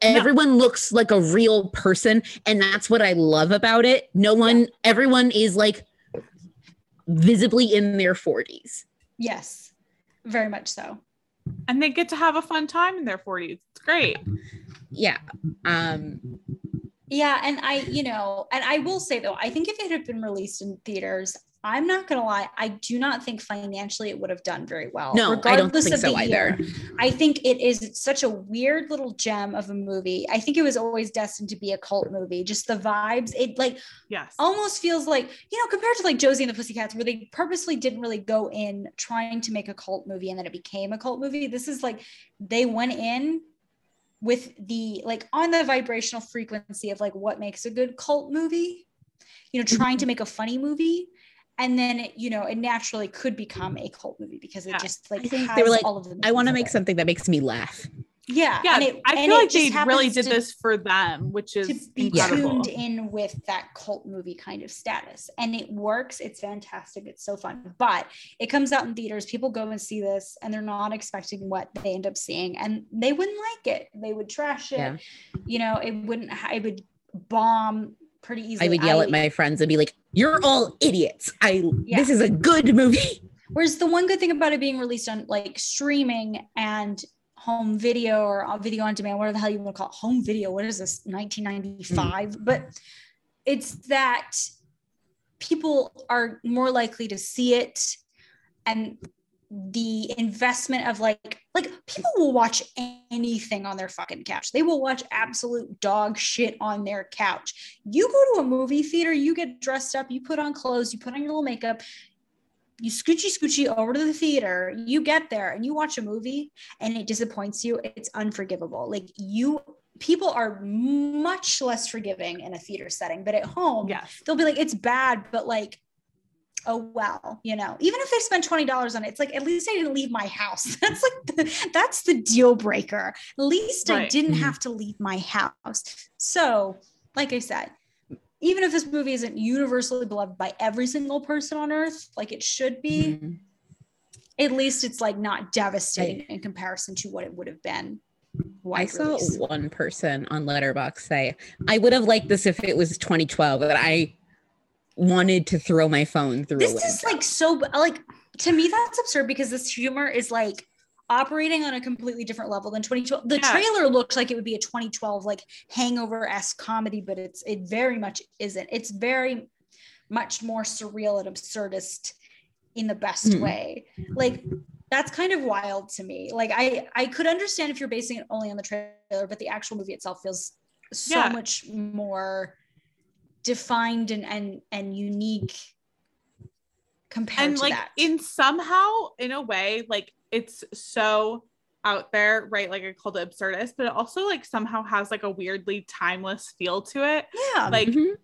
Everyone looks like a real person and that's what i love about it. No one everyone is like visibly in their 40s Yes. Very much so. and they get to have a fun time in their 40s. It's great. yeah um Yeah, and I, you know, and I will say though, I think if it had been released in theaters, I'm not gonna lie, I do not think financially it would have done very well. no i don't think so either I think it is such a weird little gem of a movie. I think it was always destined to be a cult movie. Just the vibes, it like Yes. almost feels like you know compared to like Josie and the Pussycats, where they purposely didn't really go in trying to make a cult movie and then it became a cult movie. This is like they went in with the like on the vibrational frequency of like what makes a good cult movie, you know, trying to make a funny movie. And then it, you know, it naturally could become a cult movie because it Yeah. just like I think has they were like, all of the i want to make something that makes me laugh Yeah, yeah, and it- I and feel it like they just really did to- this for them, which is to be incredible. tuned in with that cult movie kind of status. And it works. It's fantastic. It's so fun. But it comes out in theaters. People go and see this and they're not expecting what they end up seeing. And they wouldn't like it. They would trash it. Yeah. You know, it wouldn't, ha- it would bomb pretty easily. I would yell I- at my friends and be like, "You're all idiots! I Yeah. this is a good movie." Whereas the one good thing about it being released on like streaming and home video or on video on demand, whatever the hell you want to call it, home video. What is this, 1995? Hmm. But it's that people are more likely to see it and the investment of like like people will watch anything on their fucking couch. They will watch absolute dog shit on their couch. You go to a movie theater you get dressed up you put on clothes you put on your little makeup you scoochy scoochy over to the theater you get there and you watch a movie and it disappoints you it's unforgivable. Like you people are much less forgiving in a theater setting but at home Yes. they'll be like it's bad but like oh well, you know, even if they spend twenty dollars on it, it's like at least I didn't leave my house. That's like the, that's the deal breaker. At least I didn't Mhm. have to leave my house. So, like I said, even if this movie isn't universally beloved by every single person on earth, like it should be, Mhm. at least it's like not devastating in comparison to what it would have been. I saw release. one person on Letterboxd say, "I would have liked this if it was 2012." That I wanted to throw my phone through. a this is like so like to me that's absurd because this humor is like operating on a completely different level than 2012 the Yeah. trailer looks like it would be a 2012 like hangover-esque comedy but it's it very much isn't it's very much more surreal and absurdist in the best Hmm. way like that's kind of wild to me like i i could understand if you're basing it only on the trailer but the actual movie itself feels so Yeah. much more defined and and and unique compared and to like that. in somehow in a way like it's so out there right? Like i called it absurdist but it also like somehow has like a weirdly timeless feel to it. Yeah. Like Mhm.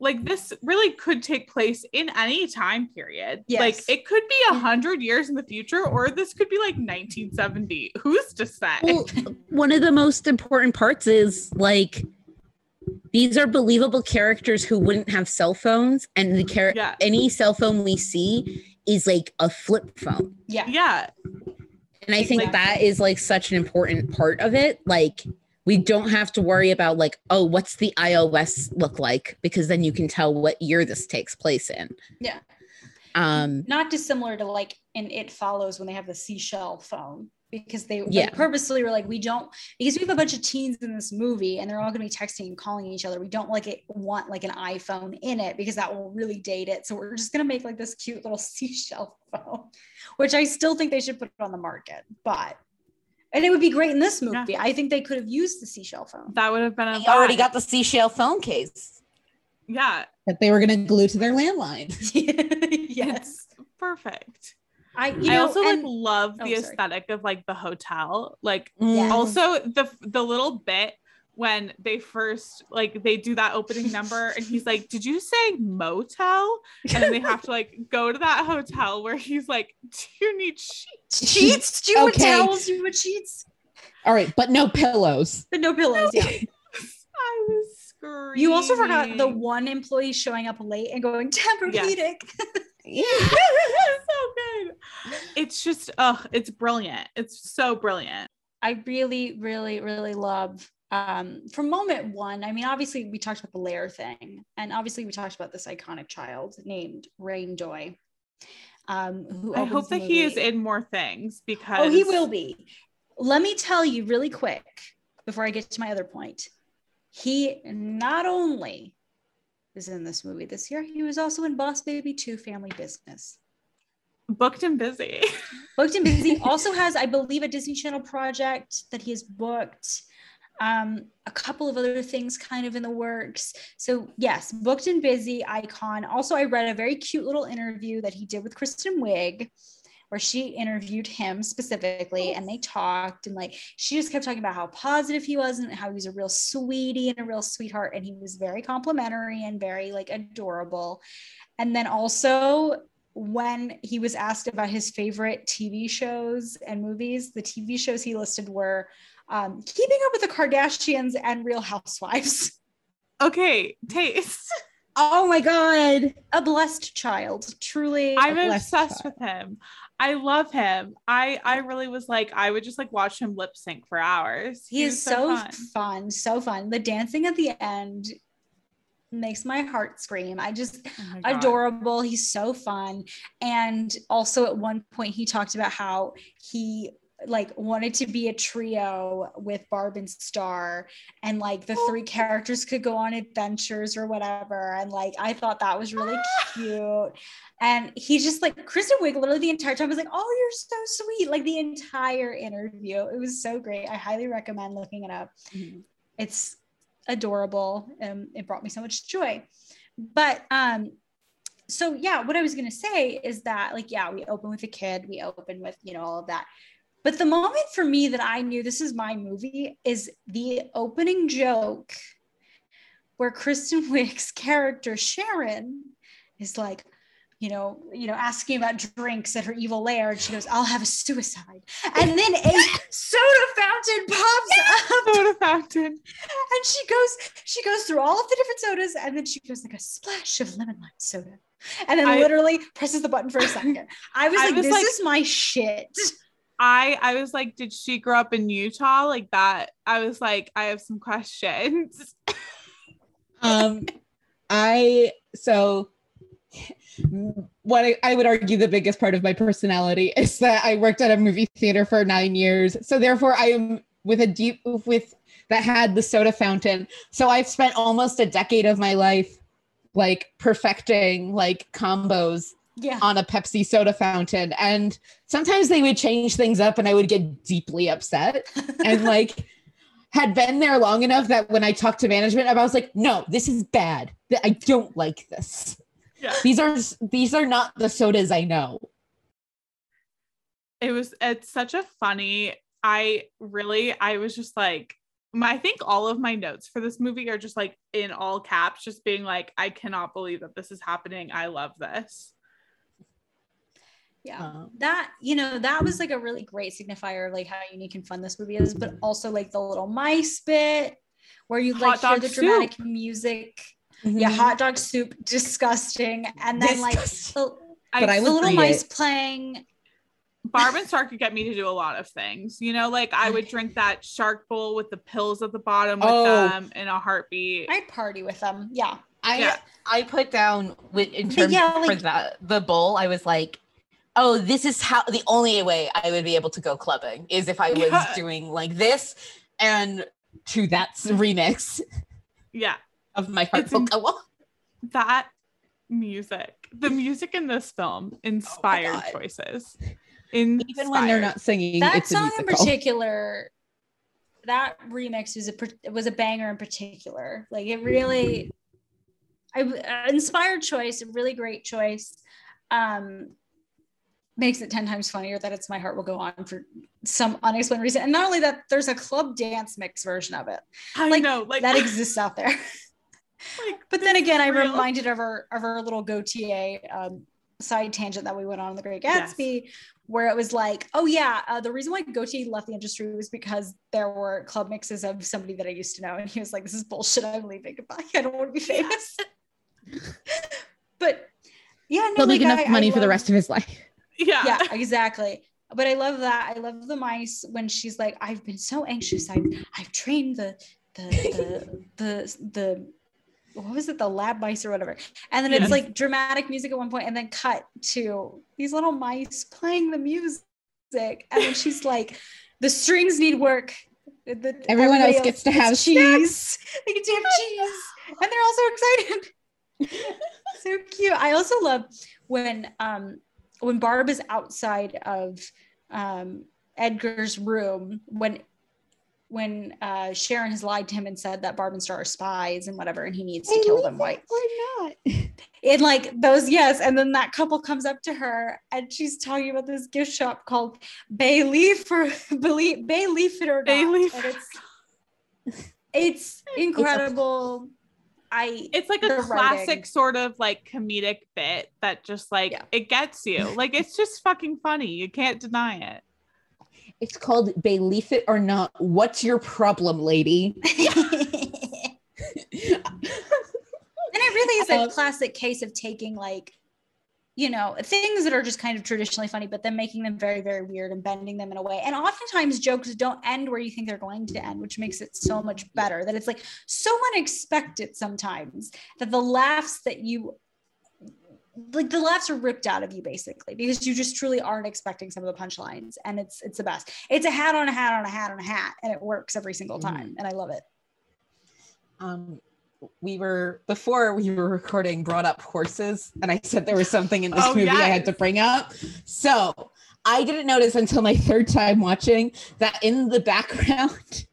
like this really could take place in any time period. Like it could be a hundred years in the future or this could be like 1970 who's to say? Well, one of the most important parts is like these are believable characters who wouldn't have cell phones, and the char- Yeah. any cell phone we see is like a flip phone. yeah yeah And I think Exactly. that is like such an important part of it. Like we don't have to worry about like, oh, what's the iOS look like? Because then you can tell what year this takes place in. Yeah. Um, not dissimilar to like in it follows when they have the seashell phone because they like, purposely were like we don't because we have a bunch of teens in this movie and they're all going to be texting and calling each other. We don't like it want like an iphone in it because that will really date it. So we're just going to make like this cute little seashell phone which i still think they should put on the market but and it would be great in this movie. I think they could have used the seashell phone. That would have been a they already got the seashell phone case. yeah. That they were going to glue to their landline. yes. Perfect i you I know also like love oh, the sorry. aesthetic of like the hotel. Like Yeah. also the the little bit when they first like they do that opening number and he's like, "Did you say motel?" And they have to like go to that hotel where he's like, "Do you need sheets?" sheets do you want Okay. towels do you want sheets All right, but no pillows. but no pillows yeah I was screaming. You also forgot the one employee showing up late and going Tempur-Pedic. so good. It's just, oh, it's brilliant. It's so brilliant. I really, really, really love um from moment one. I mean, obviously we talked about the lair thing, and obviously we talked about this iconic child named Reyn Doi. Um, who I hope that he is in more things because Oh, he will be. Let me tell you really quick before I get to my other point. He not only is in this movie this year, he was also in Boss Baby 2 Family Business. booked and busy. booked and busy. Also has i believe a disney channel project that he has booked um, a couple of other things kind of in the works. So yes booked and busy icon. Also i read a very cute little interview that he did with kristen wiig where she interviewed him specifically and they talked and like she just kept talking about how positive he was and how he was a real sweetie and a real sweetheart and he was very complimentary and very like adorable and then also when he was asked about his favorite TV shows and movies, the TV shows he listed were um, Keeping Up with the Kardashians and Real Housewives. okay, taste. Oh my god. A blessed child, truly. I'm obsessed child. with him. I love him. I I really was like I would just like watch him lip sync for hours. he was is so fun. fun. so fun. The dancing at the end makes my heart scream. I just Oh adorable. He's so fun. And also at one point he talked about how he like wanted to be a trio with Barb and Star and like the three characters could go on adventures or whatever. And like I thought that was really cute. And he just like Kristen Wiig literally the entire time was like, Oh, you're so sweet. Like the entire interview. It was so great. I highly recommend looking it up. It's adorable. Um, it brought me so much joy. But um, so yeah, what I was gonna say is that like yeah, we open with a kid, we open with you know all of that. But the moment for me that I knew this is my movie is the opening joke where Kristen Wiig's character Sharon is like, you know, you know, asking about drinks at her evil lair, and she goes, "I'll have a suicide," and then a soda fountain pops up, Soda fountain. and she goes, she goes through all of the different sodas, and then she goes like a splash of lemon lime soda, and then I- literally presses the button for a second. I was I like, was "This like- is my shit." I I was like, did she grow up in Utah like that? I was like, I have some questions. um i so what I, I would argue the biggest part of my personality is that i worked at a movie theater for nine years so therefore i am with a deep with that had the soda fountain so i've spent almost a decade of my life like perfecting like combos Yeah. on a Pepsi soda fountain. And sometimes they would change things up and I would get deeply upset. And like had been there long enough that when I talked to management, I was like, no, this is bad. I don't like this. Yeah. These are these are not the sodas I know. it was it's such a funny i really i was just like my i think all of my notes for this movie are just like in all caps just being like i cannot believe that this is happening i love this Yeah. Um, that you know that was like a really great signifier of like how unique and fun this movie is but also like the little mice bit where you like hear the soup. dramatic music yeah mhm. hot dog soup disgusting and then like Disgusting. the, But I the little mice it. playing barb and star could get me to do a lot of things you know like i would drink that shark bowl with the pills at the bottom with Oh. them in a heartbeat i'd party with them yeah I Yeah. I put down with in terms yeah, for like- the the bowl. I was like, oh, this is how the only way I would be able to go clubbing is if I was Yeah. doing like this. And to that remix yeah of my heart It's will in- go on. that music the music in this film inspired God. choices Even when they're not singing, that it's a song in particular that remix was a was a banger in particular like it really i uh, inspired choice a really great choice um makes it 10 times funnier that it's my heart will go on for some unexplained reason. And not only that there's a club dance mix version of it. I like, know like that exists out there. Like, but then again i is real. reminded of our of our little Gotye um side tangent that we went on in the great Yes. gatsby where it was like oh yeah uh, the reason why Gotye left the industry was because there were club mixes of somebody that i used to know. And he was like this is bullshit. I'm leaving. Goodbye. I don't want to be famous. But yeah no, He'll make enough I- I money for the rest of his life. Yeah. Yeah exactly. But i love that. I love the mice when she's like i've been so anxious. I've i've trained the the the the, the what was it? The lab mice or whatever. And then Yes. it's like dramatic music at one point and then cut to these little mice playing the music. And then she's like the strings need work. The- Everyone else gets to have cheese. They get to have cheese. And they're all so excited. So cute. I also love when um when Barb is outside of um Edgar's room when when uh Sharon has lied to him and said that Barb and Star are spies and whatever and he needs to kill them white. Or not. And like those yes and then that couple comes up to her and she's talking about this gift shop called Bay Leaf or Bay, Bay Leaf it or not. Bay Leaf. And it's it's incredible. I it's like a classic writing. sort of like comedic bit that just like Yeah. it gets you like it's just fucking funny you can't deny it It's called Believe It or Not. What's your problem, lady? And it really is a Um, classic case of taking like, you know, things that are just kind of traditionally funny, but then making them very, very weird and bending them in a way. And oftentimes jokes don't end where you think they're going to end, which makes it so much better. That it's like so unexpected sometimes that the laughs that you like the laughs are ripped out of you basically because you just truly aren't expecting some of the punchlines and it's it's the best it's a hat on a hat on a hat on a hat and it works every single time and i love it um we were before we were recording brought up horses and i said there was something in this Oh, movie i had to bring up. So i didn't notice until my third time watching that in the background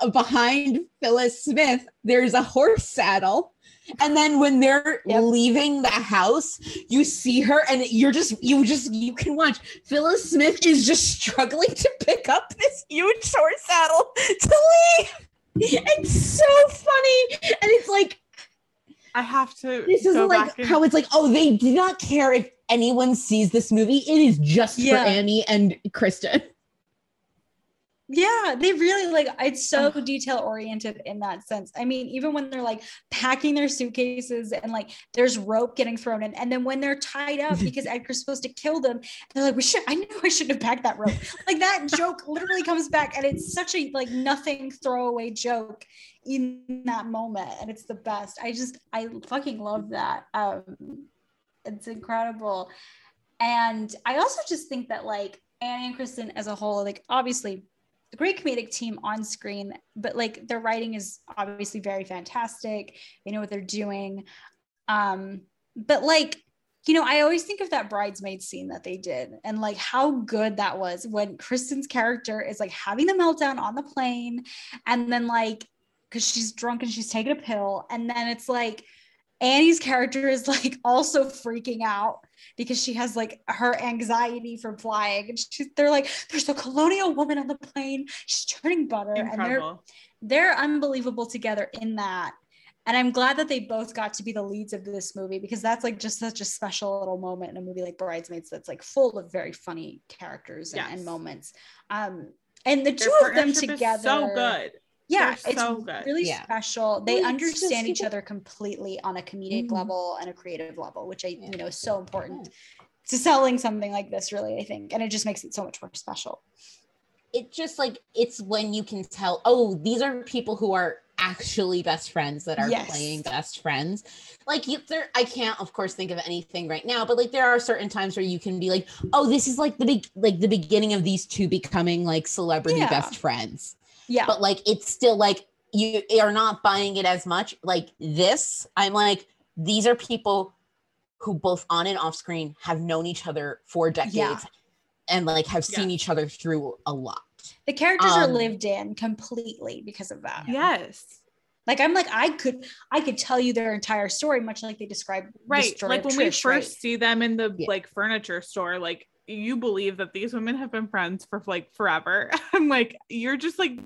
behind phyllis smith there's a horse saddle. And then when they're Yep. leaving the house you see her and you're just you just you can watch. Phyllis smith is just struggling to pick up this huge horse saddle to leave it's so funny and it's like I have to. This is like and- how it's like, oh, they do not care if anyone sees this movie. It is just Yeah. for Annie and Kristen. Yeah, they really like it's so detail oriented in that sense. I mean, even when they're like packing their suitcases and like there's rope getting thrown in, and then when they're tied up because Edgar's supposed to kill them, they're like, "We should." I knew I shouldn't have packed that rope. Like that joke literally comes back, and it's such a like nothing throwaway joke in that moment, and it's the best. I just I fucking love that. Um, it's incredible, and I also just think that like Annie and Kristen as a whole, like obviously great comedic team on screen, but like their writing is obviously very fantastic. They know what they're doing. Um, but like, you know, I always think of that bridesmaid scene that they did and like how good that was when Kristen's character is like having the meltdown on the plane and then like because she's drunk and she's taking a pill, and then it's like Annie's character is like also freaking out because she has like her anxiety from flying. And she's they're like there's a colonial woman on the plane. She's turning butter. And they're they're unbelievable together in that. And i'm glad that they both got to be the leads of this movie because that's like just such a special little moment in a movie like bridesmaids that's like full of very funny characters and, and moments. Um and the Their two of them together so good. Yeah They're it's so good. really Yeah. special they Well, understand each even- other completely on a comedic Mhm. level and a creative level which i Yeah. you know is so important to selling something like this really i think and it just makes it so much more special It just like it's when you can tell, oh, these are people who are actually best friends that are Yes. playing best friends. Like you there I can't of course think of anything right now, but like there are certain times where you can be like, oh, this is like the big like the beginning of these two becoming like celebrity Yeah. best friends. Yeah but like it's still like you are not buying it as much like this i'm like these are people who both on and off screen have known each other for decades Yeah. and like have seen Yeah. each other through a lot the characters are um, lived in completely because of that Yes. like i'm like i could i could tell you their entire story much like they describe Right. story Like of when we first right? see them in the Yeah. like furniture store, like you believe that these women have been friends for like forever. I'm like, you're just like,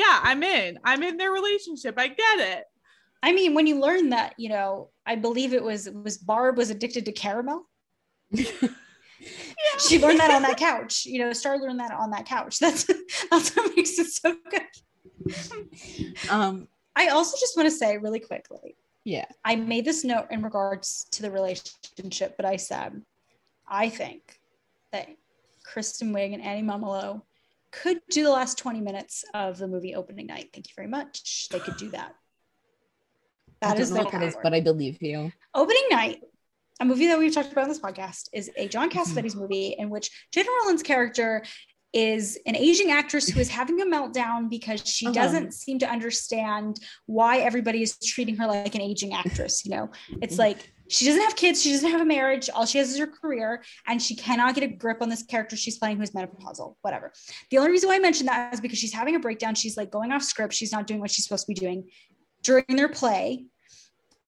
yeah, I'm in. I'm in their relationship. I get it. I mean, when you learn that, you know, I believe it was was Barb was addicted to caramel. She learned that on that couch. You know, Star learned that on that couch. That's that's what makes it so good. um I also just want to say really quickly. Yeah. I made this note in regards to the relationship, but I said, I think that Kristen Wiig and Annie Mumolo could do the last 20 minutes of the movie opening night. Thank you very much. They could do that. That is their what that is power. but i believe you Opening Night, a movie that we've talked about on this podcast, is a John Cassavetes movie in which Gena Rowlands' character is an aging actress who is having a meltdown because she Uh-huh. doesn't seem to understand why everybody is treating her like an aging actress. You know, it's Mhm. like she doesn't have kids, she doesn't have a marriage, all she has is her career, and she cannot get a grip on this character she's playing who's menopausal, whatever. The only reason why I mentioned that is because she's having a breakdown. She's like going off script, she's not doing what she's supposed to be doing during their play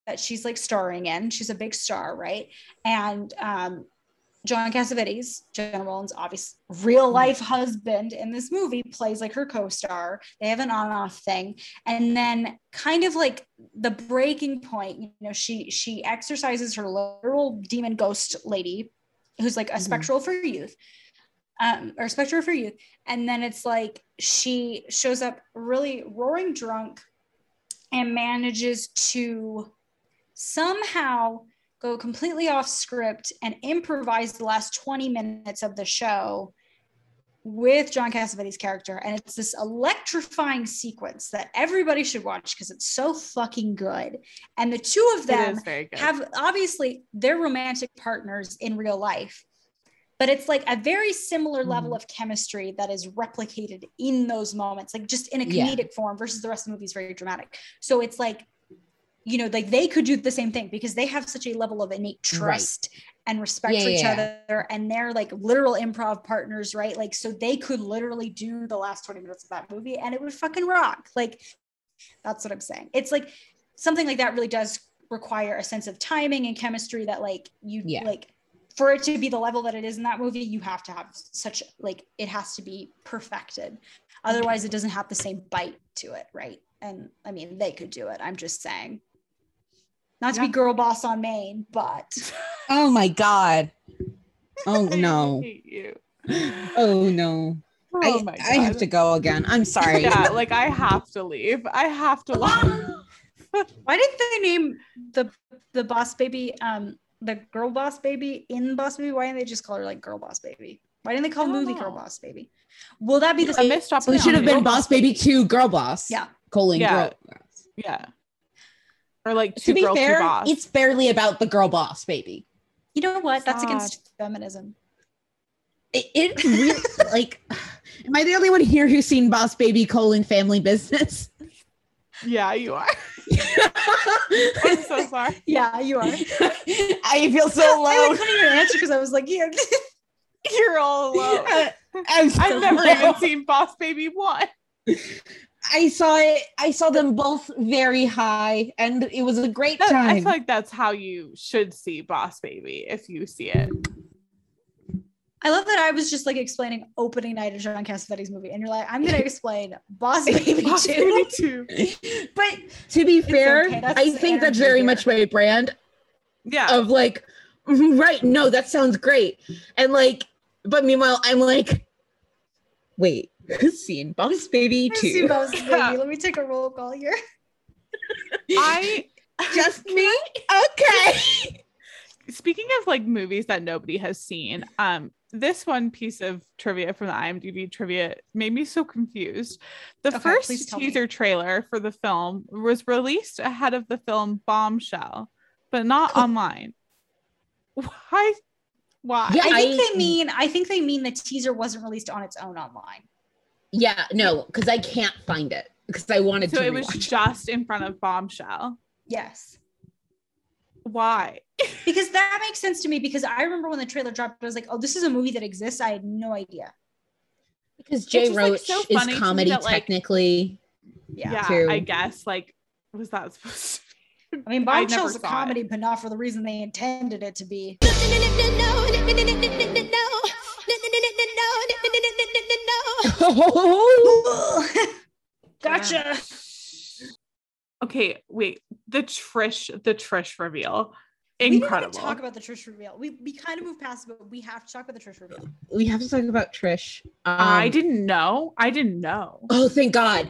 that she's like starring in. She's a big star, right? And um, John Cassavetes, Gena Rowlands' obvious real life husband in this movie, plays like her co-star. They have an on-off thing, and then kind of like the breaking point. You know, she she exercises her literal demon ghost lady, who's like a Mhm. spectral for youth. Um, or spectral for youth, and then it's like she shows up really roaring drunk and manages to somehow go completely off script and improvise the last 20 minutes of the show with John Cassavetes' character. And it's this electrifying sequence that everybody should watch because it's so fucking good. And the two of them is very good. have obviously they're romantic partners in real life but it's like a very similar level Mhm. of chemistry that is replicated in those moments like just in a Yeah. comedic form versus the rest of the movie is very dramatic so it's like you know like they could do the same thing because they have such a level of innate trust and respect Yeah, for each yeah, other and they're like literal improv partners right? Like so they could literally do the last 20 minutes of that movie and it would fucking rock. Like that's what i'm saying. It's like something like that really does require a sense of timing and chemistry that like you like for it to be the level that it is in that movie you have to have such like it has to be perfected. Otherwise it doesn't have the same bite to it right? And i mean they could do it. I'm just saying Not to be girl boss on Maine, but Oh my god. Oh I no. hate you. Oh no. Oh I, my I have to go again. I'm sorry. Yeah, like I have to leave. I have to leave. why did they name the the boss baby um the girl boss baby in boss baby? Why didn't they just call her like girl boss baby? Why didn't they call I the don't movie girl boss baby? Will that be the A missed So it should have been Boss Baby 2 Girl Boss. Yeah. Colon Yeah. Girl Boss. Yeah. Or like To be girl, fair, two boss. it's barely about the girl boss baby. You know what? That's Stop. against feminism. It, it really like am I the only one here who's seen Boss Baby colon family business? yeah, you are. I'm so sorry. Yeah, you are. I feel so alone. I like couldn't even answer because I was like, yeah. You're all alone. I'm so I've never low. even seen Boss Baby one. I saw it. I saw them both very high, and it was a great That- I feel like that's how you should see Boss Baby if you see it. I love that I was just like explaining opening night of John Cassavetes movie, and you're like, I'm gonna explain Boss Baby Boss too. Baby two. but to be fair, okay, I think that's very here. much my brand Yeah. of like, "Mhm, right? No, that sounds great, and like, but meanwhile, I'm like, wait, seen Boss Baby I see two? Boss Baby. Let me take a roll call here. I Just me? Okay. speaking of like movies that nobody has seen, um, this one piece of trivia from the IMDb trivia made me so confused. The Okay, first tell me. teaser trailer for the film was released ahead of the film Bombshell, but not online. Why? Why? Yeah, I think I- they mean I think they mean the teaser wasn't released on its own online. Yeah, no, because I can't find it because I wanted So to. it was rewatch just in front of Bombshell. Yes. Why? Because that makes sense to me because I remember when the trailer dropped, I was like, oh, this is a movie that exists. I had no idea. because Jay just, like, Roach so funny is comedy that, like- technically. Yeah. Yeah, I guess. Like, was that supposed to be? I mean, I never Bombshell's a saw it. comedy, but not for the reason they intended it to be. gotcha. Okay, wait. The Trish, the Trish reveal. We didn't Incredible. talk about the Trish reveal. We we kind of moved past it, but we have to talk about the Trish reveal. we have to talk about Trish. I Um, didn't know. I didn't know. Oh, thank God.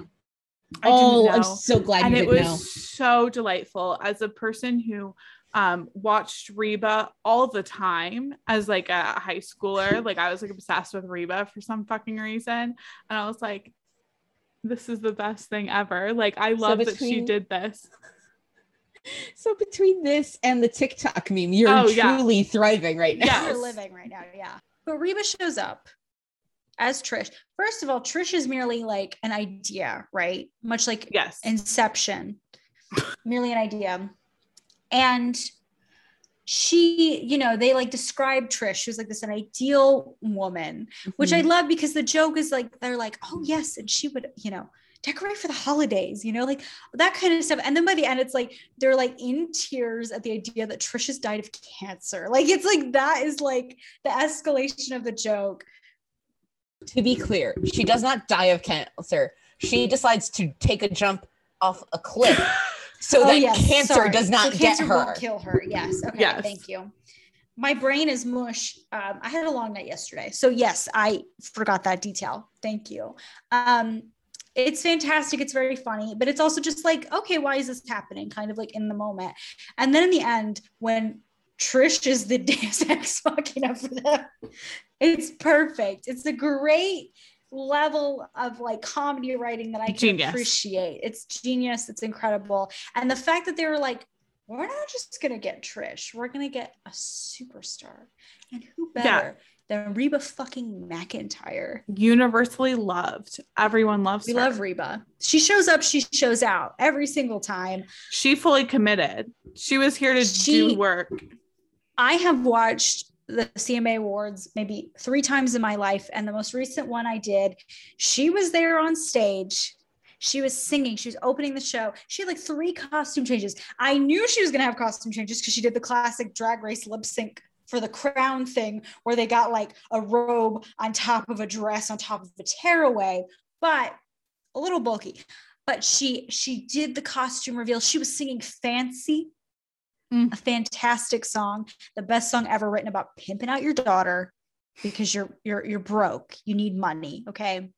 I oh, didn't I'm so glad and you it didn't was know. so delightful as a person who um watched Reba all the time as like a high schooler. Like I was like obsessed with Reba for some fucking reason. And I was like, this is the best thing ever. Like I love that she did this. So between this and the TikTok meme, you're Oh, yeah. truly thriving right now. Yes. We're living right now, yeah. But Reba shows up as Trish. First of all, Trish is merely like an idea, right? Much like Yes. Inception, merely an idea. And she, you know, they like describe Trish. She was like this an ideal woman, which I Mm-hmm. love because the joke is like they're like, oh yes, and she would, you know, decorate for the holidays, you know, like that kind of stuff. And then by the end, it's like they're like in tears at the idea that Trish has died of cancer. Like it's like that is like the escalation of the joke. To be clear, she does not die of cancer. She decides to take a jump off a cliff so Oh, that yes, cancer sorry. does not So get cancer her. Won't kill her. Yes. Okay. Yes. Thank you. My brain is mush. Um, I had a long night yesterday, so yes, I forgot that detail. Thank you. Um, it's fantastic. It's very funny, but it's also just like, okay, why is this happening? Kind of like in the moment, and then in the end, when Trish is the Deus Ex Machina for them, it's perfect. It's a great level of like comedy writing that I can Genius. appreciate. It's genius. It's incredible. And the fact that they were like, we're not just gonna get Trish, we're gonna get a superstar. And who Yeah. better than Reba fucking McEntire? Universally loved. Everyone loves We her. love Reba. She shows up, she shows out every single time. she fully committed. She was here to She- do work. I have watched the CMA Awards maybe three times in my life. And the most recent one I did, she was there on stage. She was singing. She was opening the show. She had like three costume changes. I knew she was going to have costume changes because she did the classic drag race lip sync for the crown thing where they got like a robe on top of a dress on top of a tearaway, but a little bulky. But she she did the costume reveal. She was singing fancy Mm. A fantastic song, the best song ever written about pimping out your daughter because you're you're you're broke. You need money, okay?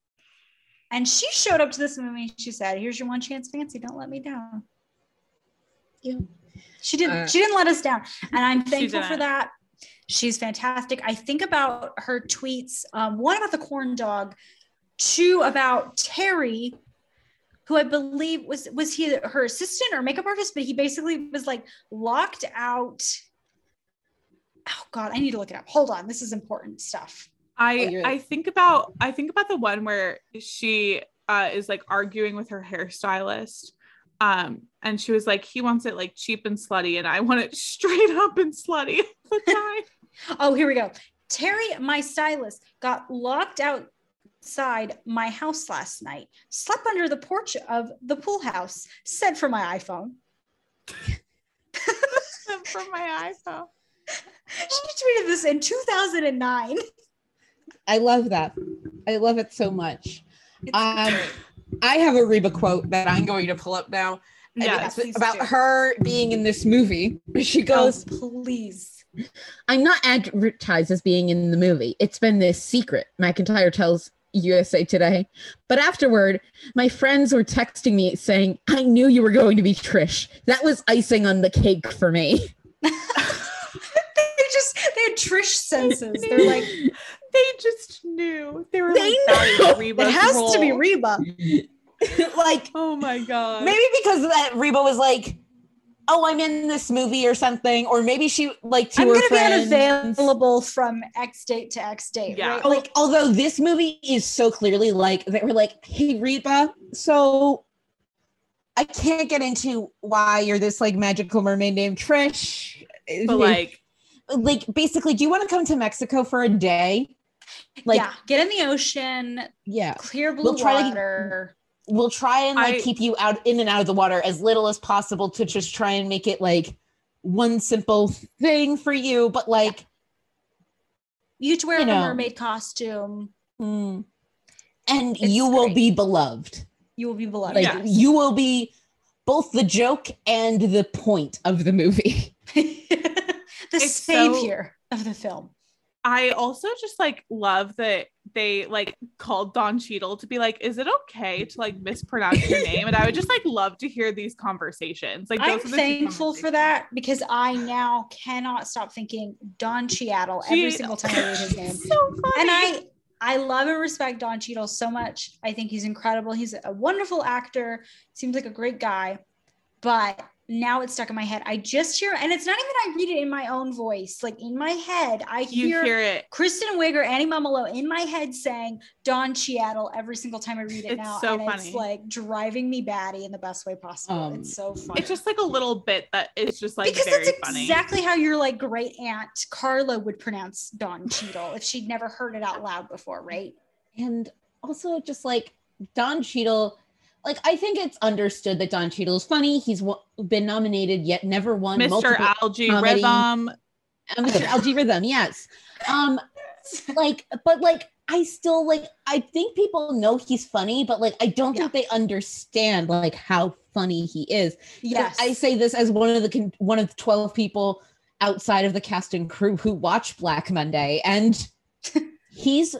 And she showed up to this movie. She said, "Here's your one chance, Fancy. Don't let me down." Yeah. She didn't. Uh, she didn't let us down, and I'm thankful for that. She's fantastic. I think about her tweets. Um, one about the corn dog, two about Terry, who I believe was was he her assistant or makeup artist, but he basically was like locked out. Oh God, I need to look it up. Hold on, this is important stuff. I Oh, I think about I think about the one where she uh, is like arguing with her hairstylist. Um, and she was like, he wants it like cheap and slutty, and I want it straight up and slutty all the time. Oh, here we go. Terry, my stylist, got locked outside my house last night, slept under the porch of the pool house, said for my iPhone. From my iPhone. She tweeted this in 2009. I love that. I love it so much. Um. I have a Reba quote that I'm going to pull up now. And Yeah, it's about do. her being in this movie. She goes, oh, please. I'm not advertised as being in the movie. It's been this secret, McEntire tells USA Today. But afterward, my friends were texting me saying, I knew you were going to be Trish. That was icing on the cake for me. they just they had Trish senses. They're like, They just knew. They were They like, that knew. Reba's it has to be. Reba. like, Oh my god. maybe because of that Reba was like, oh, I'm in this movie or something. Or maybe she, like, to I'm her gonna friends. be unavailable from X date to X date. Yeah. Right? Like oh, although this movie is so clearly like they were like, "Hey Reba, so I can't get into why you're this like magical mermaid named Trish, but like like basically, do you want to come to Mexico for a day? Like, yeah, get in the ocean, yeah, clear blue We'll try to- water. We'll try and like I- keep you out in and out of the water as little as possible to just try and make it like one simple thing for you, but like, You to wear You a know. mermaid costume. hmm. and It's you will be beloved. You will be beloved. Like Yes. you will be both the joke and the point of the movie. the It's so- savior of the film. I also just like love that they like called Don Cheadle to be like, is it okay to like mispronounce your name? And I would just like love to hear these conversations. Like I'm are thankful for that because I now cannot stop thinking Don Cheadle every single time I read his name. So funny. and I I love and respect Don Cheadle so much. I think he's incredible. He's a wonderful actor. Seems like a great guy. But now it's stuck in my head. I just hear, and it's not even I read it in my own voice. Like in my head, I you hear, hear it. Kristen Wiig or Annie Mumolo in my head saying Don Cheadle every single time I read it It's now. so and funny. it's like driving me batty in the best way possible. Um, it's so funny. It's just like a little bit that is just like because very that's funny. exactly how your like great aunt Carla would pronounce Don Cheadle if she'd never heard it out loud before, right? And also just like Don Cheadle, like I think it's understood that Don Cheadle is funny. He's w- been nominated yet never won. Mr. multiple- Algae comedy. Rhythm. uh, Mr. Algae Rhythm, yes. Um, like, but like I still like I think people know he's funny, but like I don't think they understand like how funny he is. Yes. I say this as one of the con- one of the 12 people outside of the cast and crew who watch Black Monday and he's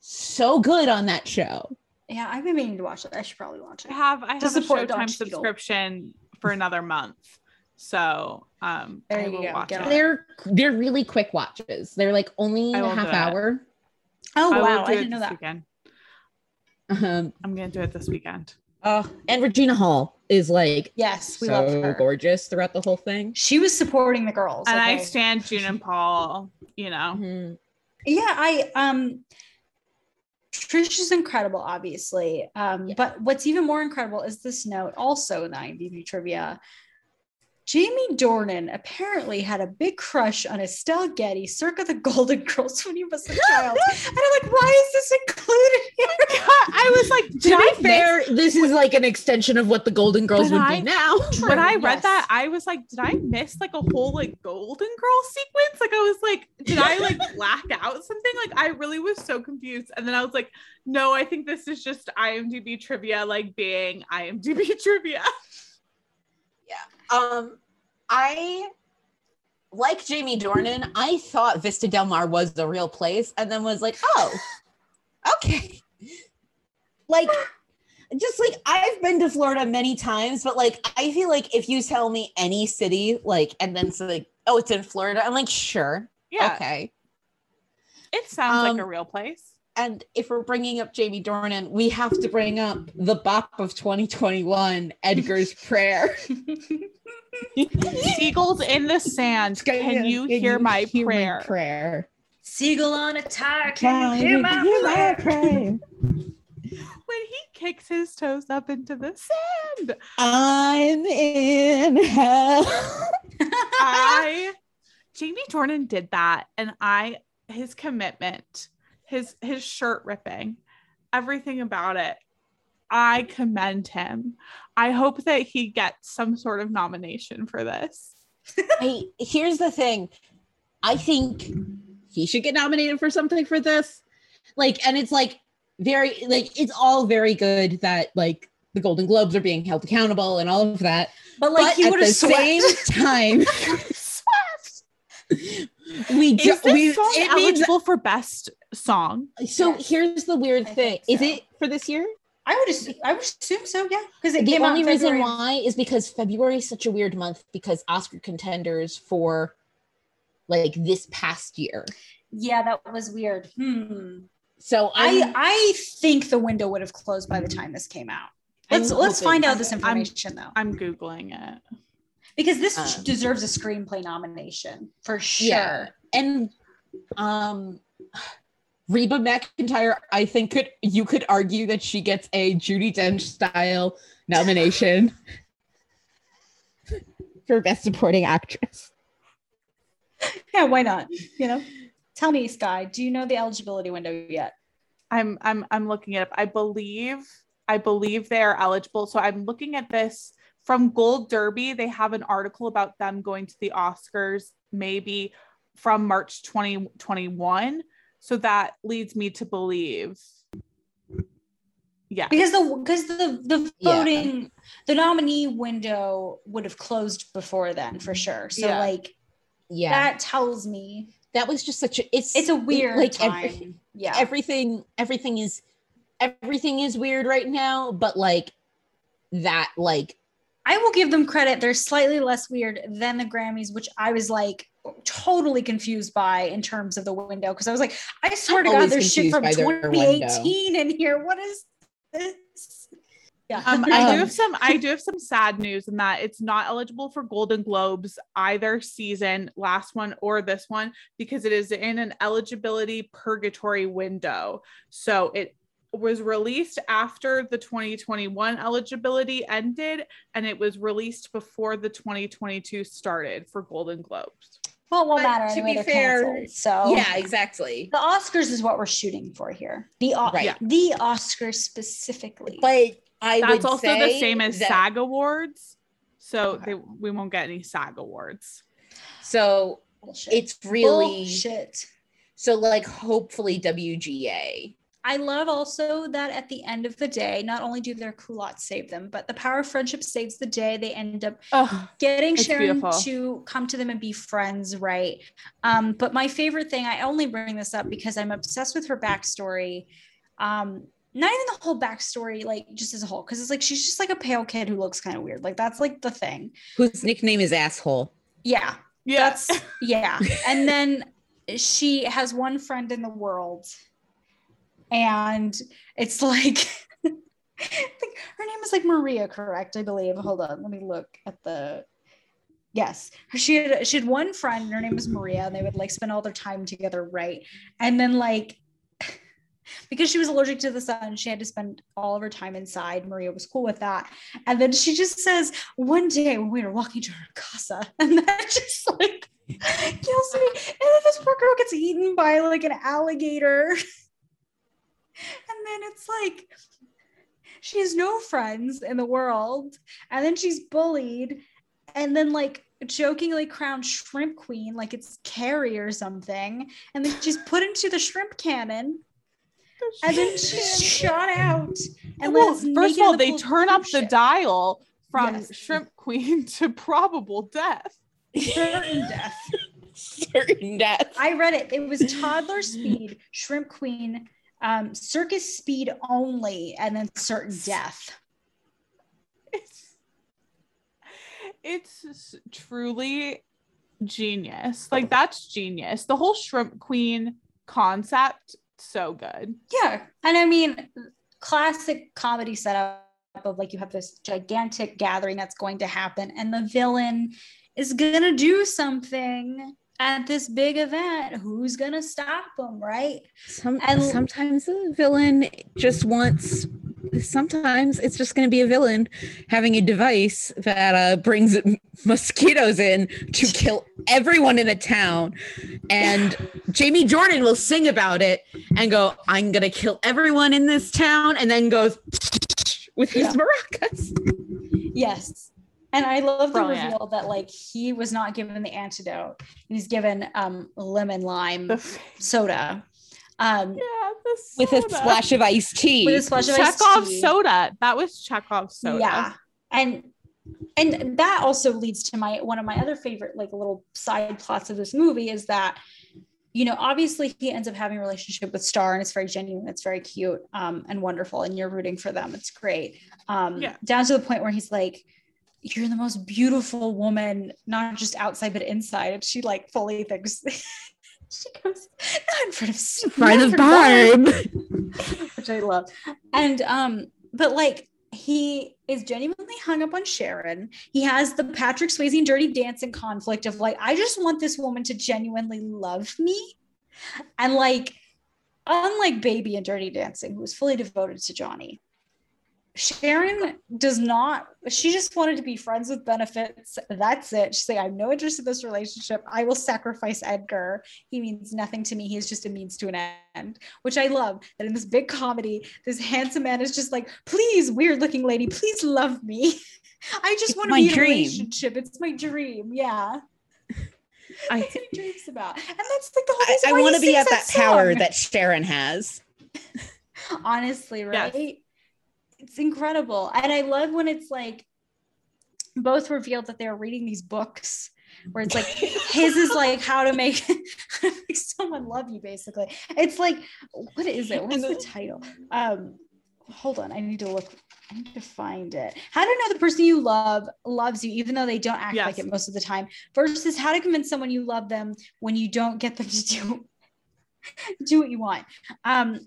so good on that show. Yeah, I've been meaning to watch it. I should probably watch it. I have I To have a support Don Showtime Cheadle. subscription for another month. So um There I you will go. watch Get it. on They're they're really quick watches. They're like only a half do it. hour. Oh I wow, I didn't know that. Weekend. Um, I'm gonna do it this weekend. uh, and Regina Hall is like Yes, we love her. gorgeous throughout the whole thing. She was supporting the girls. And I stand June and Paul, you know. Mhm. yeah, I um Trish is incredible, obviously. Um, Yeah. but what's even more incredible is this note, also in the IMDb trivia. Jamie Dornan apparently had a big crush on Estelle Getty circa the Golden Girls when he was a child. and I'm like, why is this included here? I was like, To I be fair, this is like an extension of what the Golden Girls But would I- be now. when I read Yes. that, I was like, did I miss like a whole like Golden Girl sequence? Like I was like, did I like black out something? Like I really was so confused. And then I was like, no, I think this is just IMDb trivia, like being IMDb trivia. Um I like Jamie Dornan. I thought Vista Del Mar was the real place, and then was like, oh, okay. Like, just like I've been to Florida many times, but like I feel like if you tell me any city, like, and then it's like, oh, it's in Florida, I'm like, sure, Yeah, okay. it sounds like a Um, real place. And if we're bringing up Jamie Dornan, we have to bring up the bop of 2021, Edgar's Prayer. Seagulls in the sand. Can you hear my prayer? prayer? Seagull on a tire. Can you hear my prayer? When he kicks his toes up into the sand. I'm in hell. I Jamie Dornan did that and I his commitment, his his shirt ripping, everything about it. I commend him. I hope that he gets some sort of nomination for this. I, here's the thing. I think he should get nominated for something for this. Like, and it's like very like it's all very good that like the Golden Globes are being held accountable and all of that. But like but he at would the have same time, we do, Is this we song it means eligible for best song? so. Yes. Here's the weird I thing: think is it for this year? I would assume, I would assume so, yeah. Because the came only in reason why is because February is such a weird month because Oscar contenders for like this past year. Yeah, that was weird. Hmm. So I I I think the window would have closed by the time this came out. Let's I'm let's hoping- find out this I'm- information though, I'm googling it. Because this Um, deserves a screenplay nomination for sure. Yeah. and um Reba McEntire, I think could you could argue that she gets a Judi Dench style nomination for best supporting actress. Yeah, why not? You know, tell me, Sky, do you know the eligibility window yet? I'm I'm I'm looking it up. I believe I believe they are eligible. So I'm looking at this from Gold Derby. They have an article about them going to the Oscars maybe from March 2021. So that leads me to believe. Yeah. Because the because the the Yeah. voting the nominee window would have closed before then for mm-hmm. sure. So Yeah. like Yeah. that tells me that was just such a it's it's a weird like time. every- yeah. everything everything is everything is weird right now, but like that like I will give them credit. They're slightly less weird than the Grammys, which I was like totally confused by in terms of the window. Because I was like, I swear to God, always there's shit confused from by their 2018 in here. What is this? Yeah. Um, I Um, do have some I do have some sad news in that it's not eligible for Golden Globes either season, last one or this one, because it is in an eligibility purgatory window. So it was released after the 2021 eligibility ended and it was released before the 2022 started for Golden Globes. well, it won't But matter to anyway. be fair, canceled. So yeah, exactly. the Oscars is what we're shooting for here. The o- Right. the Oscars specifically. But I That's would also the same as that- SAG Awards. So Okay. they, we won't get any SAG Awards. So Bullshit. it's really Bullshit. so like hopefully WGA. I love also that at the end of the day, not only do their culottes save them, but the power of friendship saves the day. They end up Oh, getting Sharon beautiful. to come to them and be friends, right? Um, but my favorite thing, I only bring this up because I'm obsessed with her backstory. Um, not even the whole backstory, like just as a whole, because it's like she's just like a pale kid who looks kind of weird. Like that's like the thing. Whose nickname is asshole. Yeah, yes. that's yeah. And then she has one friend in the world, and it's like, her name is like Maria, correct? I believe. Hold on, let me look at the. Yes, she had she had one friend, her name was Maria, and they would like spend all their time together, right? And then like. Because she was allergic to the sun, she had to spend all of her time inside. Maria was cool with that. And then she just says, one day when we were walking to her casa, and that just like kills me. And then this poor girl gets eaten by like an alligator. And then it's like she has no friends in the world. And then she's bullied. And then like jokingly crowned shrimp queen, like it's Carrie or something. And then she's put into the shrimp cannon. And then she's shot out. And well, first of all, they turn up the ship. dial from Yes. Shrimp Queen to probable death. certain death. Certain death. I read it. It was toddler speed, shrimp queen, um, circus speed only, and then certain death. It's it's truly genius. Like that's genius. The whole shrimp queen concept, so good. Yeah. And I mean, classic comedy setup of like you have this gigantic gathering that's going to happen, and the villain is gonna do something at this big event. Who's gonna stop them, right? Some, And- sometimes the villain just wants. Sometimes it's just going to be a villain having a device that uh, brings mosquitoes in to kill everyone in a town, and Jamie Dornan will sing about it and go, "I'm going to kill everyone in this town," and then goes with his Yeah. maracas. Yes. And I love the Brilliant. reveal that like he was not given the antidote. He's given um lemon lime f- soda. Um yeah, the with a splash of iced tea. with a splash of Chekhov tea. soda. That was Chekhov soda. Yeah. And and that also leads to my one of my other favorite like little side plots of this movie is that you know obviously he ends up having a relationship with star and it's very genuine it's very cute um, and wonderful and you're rooting for them it's great um, Yeah. down to the point where he's like you're the most beautiful woman not just outside but inside and she like fully thinks she goes not in front of by not the in front of barb. which I love. And um, but like he is genuinely hung up on Sharon. He has the Patrick Swayze and Dirty Dancing conflict of like, I just want this woman to genuinely love me. And like, unlike Baby and Dirty Dancing, who was fully devoted to Johnny, Sharon does not, she just wanted to be friends with benefits. That's it. She's like, I have no interest in this relationship. I will sacrifice Edgar. He means nothing to me. He's just a means to an end, which I love that in this big comedy, this handsome man is just like, please, weird looking lady, please love me. I just It's want to my be in a relationship. It's my dream. Yeah. I, That's what he dreams about. And that's like the whole I, I want to be at that power that Sharon has. honestly Yes. It's incredible. And i love when it's like both revealed that they're reading these books where it's like his is like how to make, how to make someone love you basically. It's like what is it? What's the title? Um hold on. I need to look i need to find it. How to know the person you love loves you even though they don't act like it most of the time versus how to convince someone you love them when you don't get them to do do what you want. Um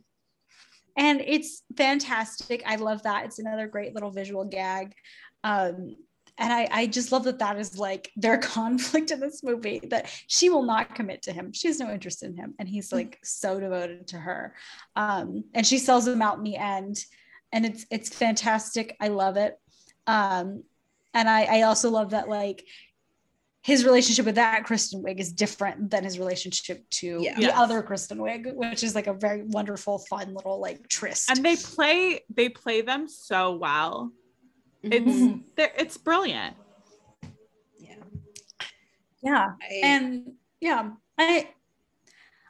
and it's fantastic i love that it's another great little visual gag um and I, I just love that that is like their conflict in this movie that she will not commit to him. She has no interest in him. And he's like so devoted to her. Um, and she sells him out in the end. And it's it's fantastic. I love it. Um, and I, I also love that like his relationship with that Kristen Wiig is different than his relationship to Yeah. the Yes. other Kristen Wiig, which is like a very wonderful, fun little like tryst. And they play they play them so well. It's Mhm. they're it's brilliant. yeah. yeah. I- and yeah i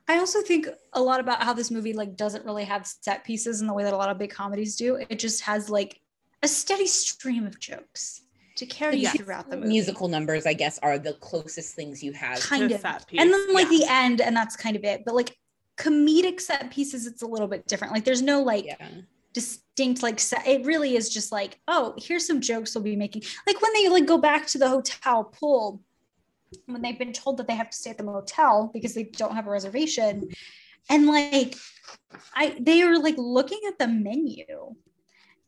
i also think a lot about how this movie like doesn't really have set pieces in the way that a lot of big comedies do it just has like a steady stream of jokes to carry Yes. you throughout the movie musical numbers, I guess, are the closest things you have. kind to of set piece. and then like Yeah. the end and that's kind of it but like comedic set pieces it's a little bit different like there's no like Yeah. distinct like set it really is just like oh here's some jokes we'll be making like when they like go back to the hotel pool when they've been told that they have to stay at the motel because they don't have a reservation and like i they are like looking at the menu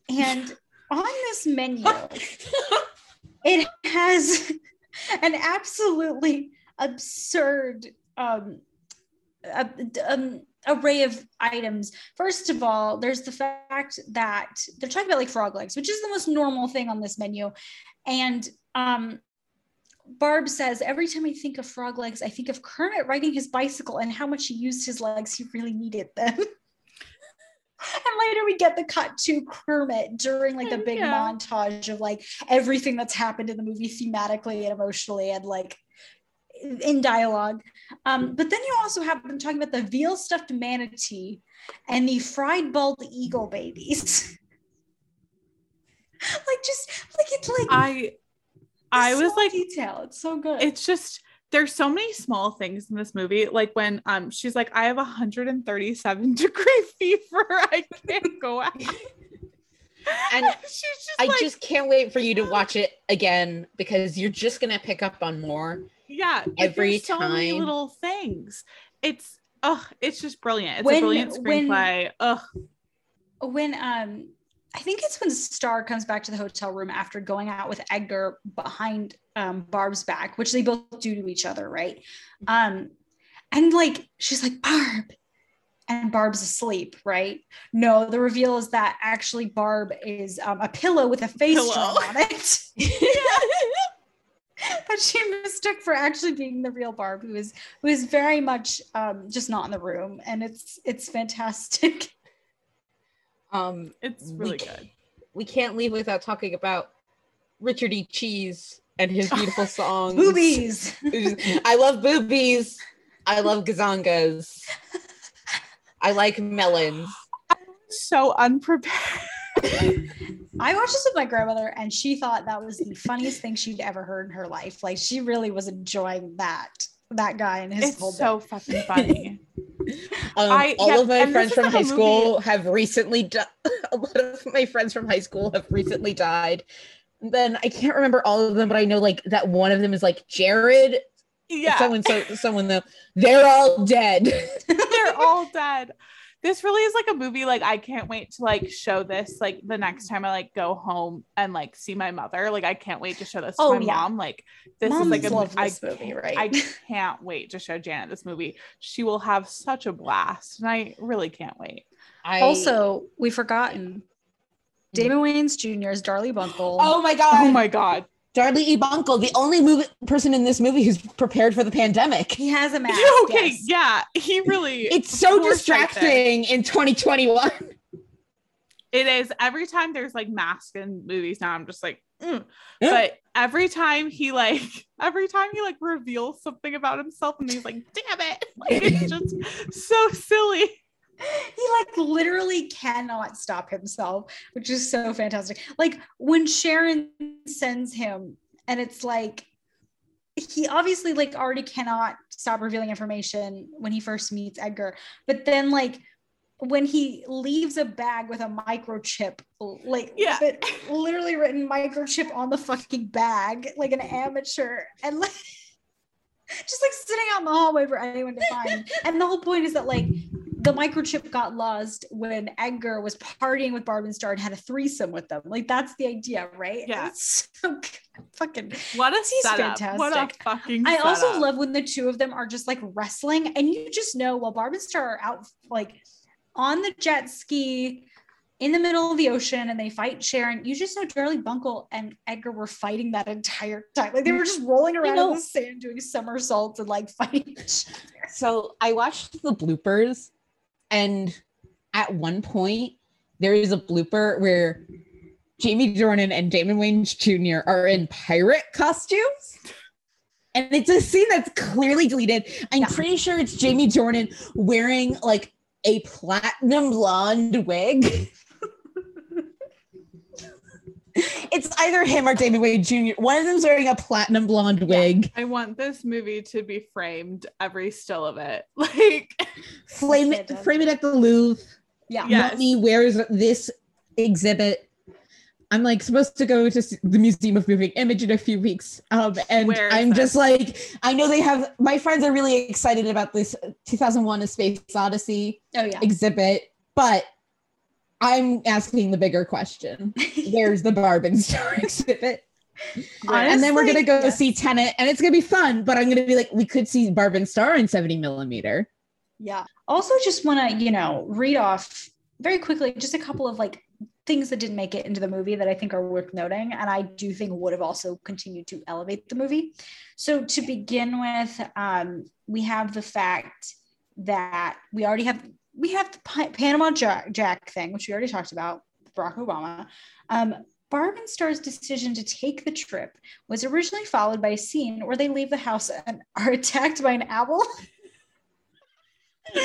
and on this menu it has an absolutely absurd um, um, array of items. First of all, there's the fact that they're talking about like frog legs, which is the most normal thing on this menu. And um, Barb says, every time I think of frog legs, I think of Kermit riding his bicycle and how much he used his legs. He really needed them. and later we get the cut to Kermit during like the big Yeah. montage of like everything that's happened in the movie thematically and emotionally and like in dialogue. Um, but then you also have them talking about the veal stuffed manatee and the fried bald eagle babies. like just like it's like I I was like, detail. It's so good. it's just there's so many small things in this movie. Like when um she's like, I have 137 degree fever. I can't go out. And she's just I like, just can't wait for you to watch it again because you're just gonna pick up on more. yeah, every there's so many time. little things. It's oh, it's just brilliant. It's When- a brilliant when- screenplay. Ugh. when um I think it's when Star comes back to the hotel room after going out with Edgar behind um, Barb's back, which they both do to each other, right? Um, and like she's like Barb, and Barb's asleep, right? No, the reveal is that actually Barb is um, a pillow with a face on it. that she mistook for actually being the real Barb, who is who is very much um, just not in the room, and it's it's fantastic. Um, It's really ca- good. we can't leave without talking about Richard E. Cheese and his beautiful songs. Boobies. I love boobies. I love gazongas. I like melons. So unprepared. I watched this with my grandmother, and she thought that was the funniest thing she'd ever heard in her life. Like she really was enjoying that that guy and his It's whole so bit. fucking funny. Um, I- all yeah, of my friends from high movie- school have recently died. a lot of my friends from high school have recently died. Then I can't remember all of them, but I know like that one of them is like Jared. yeah. Someone, so someone though. They're all dead. they're all dead this really is like a movie like i can't wait to like show this like the next time i like go home and like see my mother like i can't wait to show this to Oh, my yeah. mom like this Moms is like a love I movie, can't- right? i can't wait to show janet this movie she will have such a blast and i really can't wait I, also, we've forgotten mm-hmm. Damon Wayans Jr. is Darlie Bunkle. oh my god, oh my god Darlie E. Bunkle, the only movie person in this movie who's prepared for the pandemic. he has a mask. okay yes. yeah he really It's so distracting in 2021. it is every time there's like masks in movies now i'm just like mm. Yeah. but every time he like every time he like reveals something about himself and he's like damn it like it's just so silly he like literally cannot stop himself, which is so fantastic. Like when Sharon sends him, and it's like he obviously like already cannot stop revealing information when he first meets Edgar, but then like when he leaves a bag with a microchip, like Yeah. but literally written microchip on the fucking bag, like an amateur, and like just like sitting out in the hallway for anyone to find. And the whole point is that like the microchip got lost when Edgar was partying with Barb and Star and had a threesome with them. Like that's the idea, right? Yeah. It's so fucking. what a He's setup what a fantastic. fucking I also love when the two of them are just like wrestling, and you just know while Barb and Star are out like on the jet ski in the middle of the ocean and they fight Sharon, you just know Darlie Bunkle and Edgar were fighting that entire time. Like they were just mm-hmm. rolling around know- in the sand doing somersaults and like fighting. So I watched the bloopers, and at one point, there is a blooper where Jamie Dornan and Damon Wayans Jr. are in pirate costumes. And it's a scene that's clearly deleted. I'm Yeah. pretty sure it's Jamie Dornan wearing like a platinum blonde wig. it's either him or Damon Wayans Jr. One of them's wearing a platinum blonde wig. I want this movie to be framed every still of it like Flame it, frame it at the Louvre. Yeah. Yeah. Yes. Mummy wears this exhibit. I'm like supposed to go to the Museum of Moving Image in a few weeks. Um, and I'm this? just like, I know they have, my friends are really excited about this 2001 A Space Odyssey Oh yeah. exhibit, but I'm asking the bigger question. Where's the Barb and Star exhibit? and then we're gonna go see Tenet, and it's gonna be fun. But I'm gonna be like, we could see Barb and Star in 70 millimeter. Yeah. Also, just want to, you know, read off very quickly just a couple of like things that didn't make it into the movie that I think are worth noting. And I do think would have also continued to elevate the movie. So, to begin with, um, we have the fact that we already have. We have the Pa- Panama Jack, Jack thing, which we already talked about, Barack Obama. Um, Barb and Star's decision to take the trip was originally followed by a scene where they leave the house and are attacked by an owl.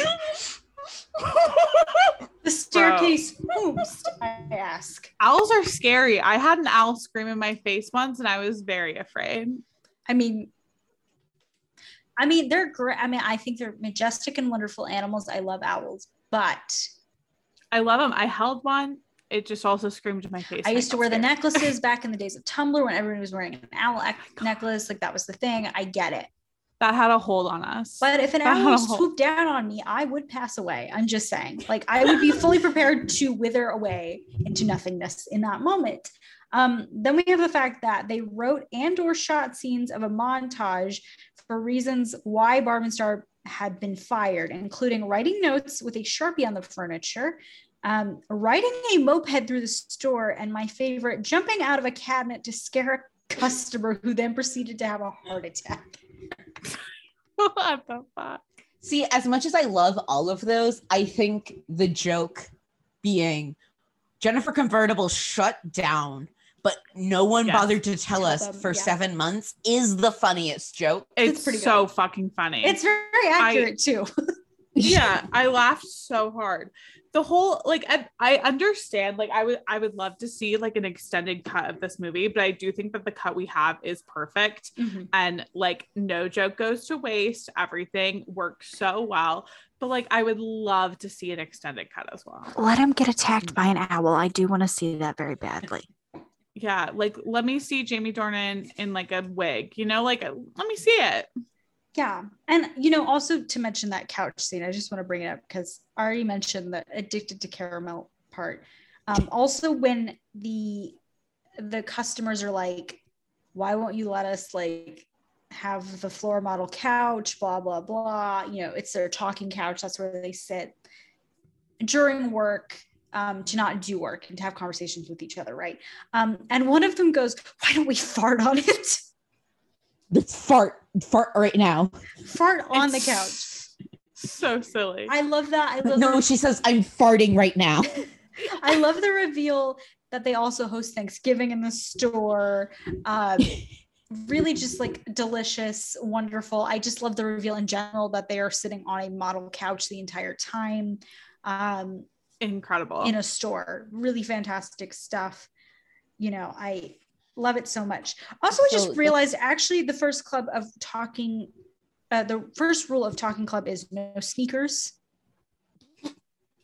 The staircase boost, I ask. Owls are scary. I had an owl scream in my face once and I was very afraid. I mean, I mean, they're great. I mean, I think they're majestic and wonderful animals. I love owls, but I love them. I held one. It just also screamed in my face. I used to wear the necklaces back in the days of Tumblr when everyone was wearing an owl ec- necklace. Like that was the thing. I get it. That had a hold on us. But if an That owl swooped down on me, I would pass away. I'm just saying. Like I would be fully prepared to wither away into nothingness in that moment. Um, then we have the fact that they wrote and or shot scenes of a montage for reasons why Barb and Star had been fired, including writing notes with a sharpie on the furniture, um, riding a moped through the store, and my favorite, jumping out of a cabinet to scare a customer who then proceeded to have a heart attack. what the fuck? See, as much as I love all of those, I think the joke being Jennifer Convertible shut down, but no one Yes. bothered to tell, Tell us them, for yeah. seven months is the funniest joke. It's, pretty so fucking funny. It's very accurate too. yeah, I laughed so hard. The whole like I, I understand like I would I would love to see like an extended cut of this movie, but I do think that the cut we have is perfect mm-hmm. and like no joke goes to waste. Everything works so well. But like I would love to see an extended cut as well. Let him get attacked mm. by an owl. I do want to see that very badly. Yeah, like let me see Jamie Dornan in like a wig, you know, like let me see it. Yeah. And, you know, also to mention that couch scene, I just want to bring it up because I already mentioned the addicted to caramel part. Um, also, when the the customers are like, why won't you let us like have the floor model couch, blah, blah, blah. You know, it's their talking couch. That's where they sit during work um, to not do work and to have conversations with each other, right? Um, and one of them goes, why don't we fart on it? Let's fart, fart right now. fart on the couch. So silly. I love that. I love No, she says, I'm farting right now. I love the reveal that they also host Thanksgiving in the store. Um, really just like delicious, wonderful. I just love the reveal in general that they are sitting on a model couch the entire time um, Incredible. in a store. Really fantastic stuff. You know, I love it so much. Also, I just the- realized actually the first club of talking, uh, the first rule of talking club is no sneakers.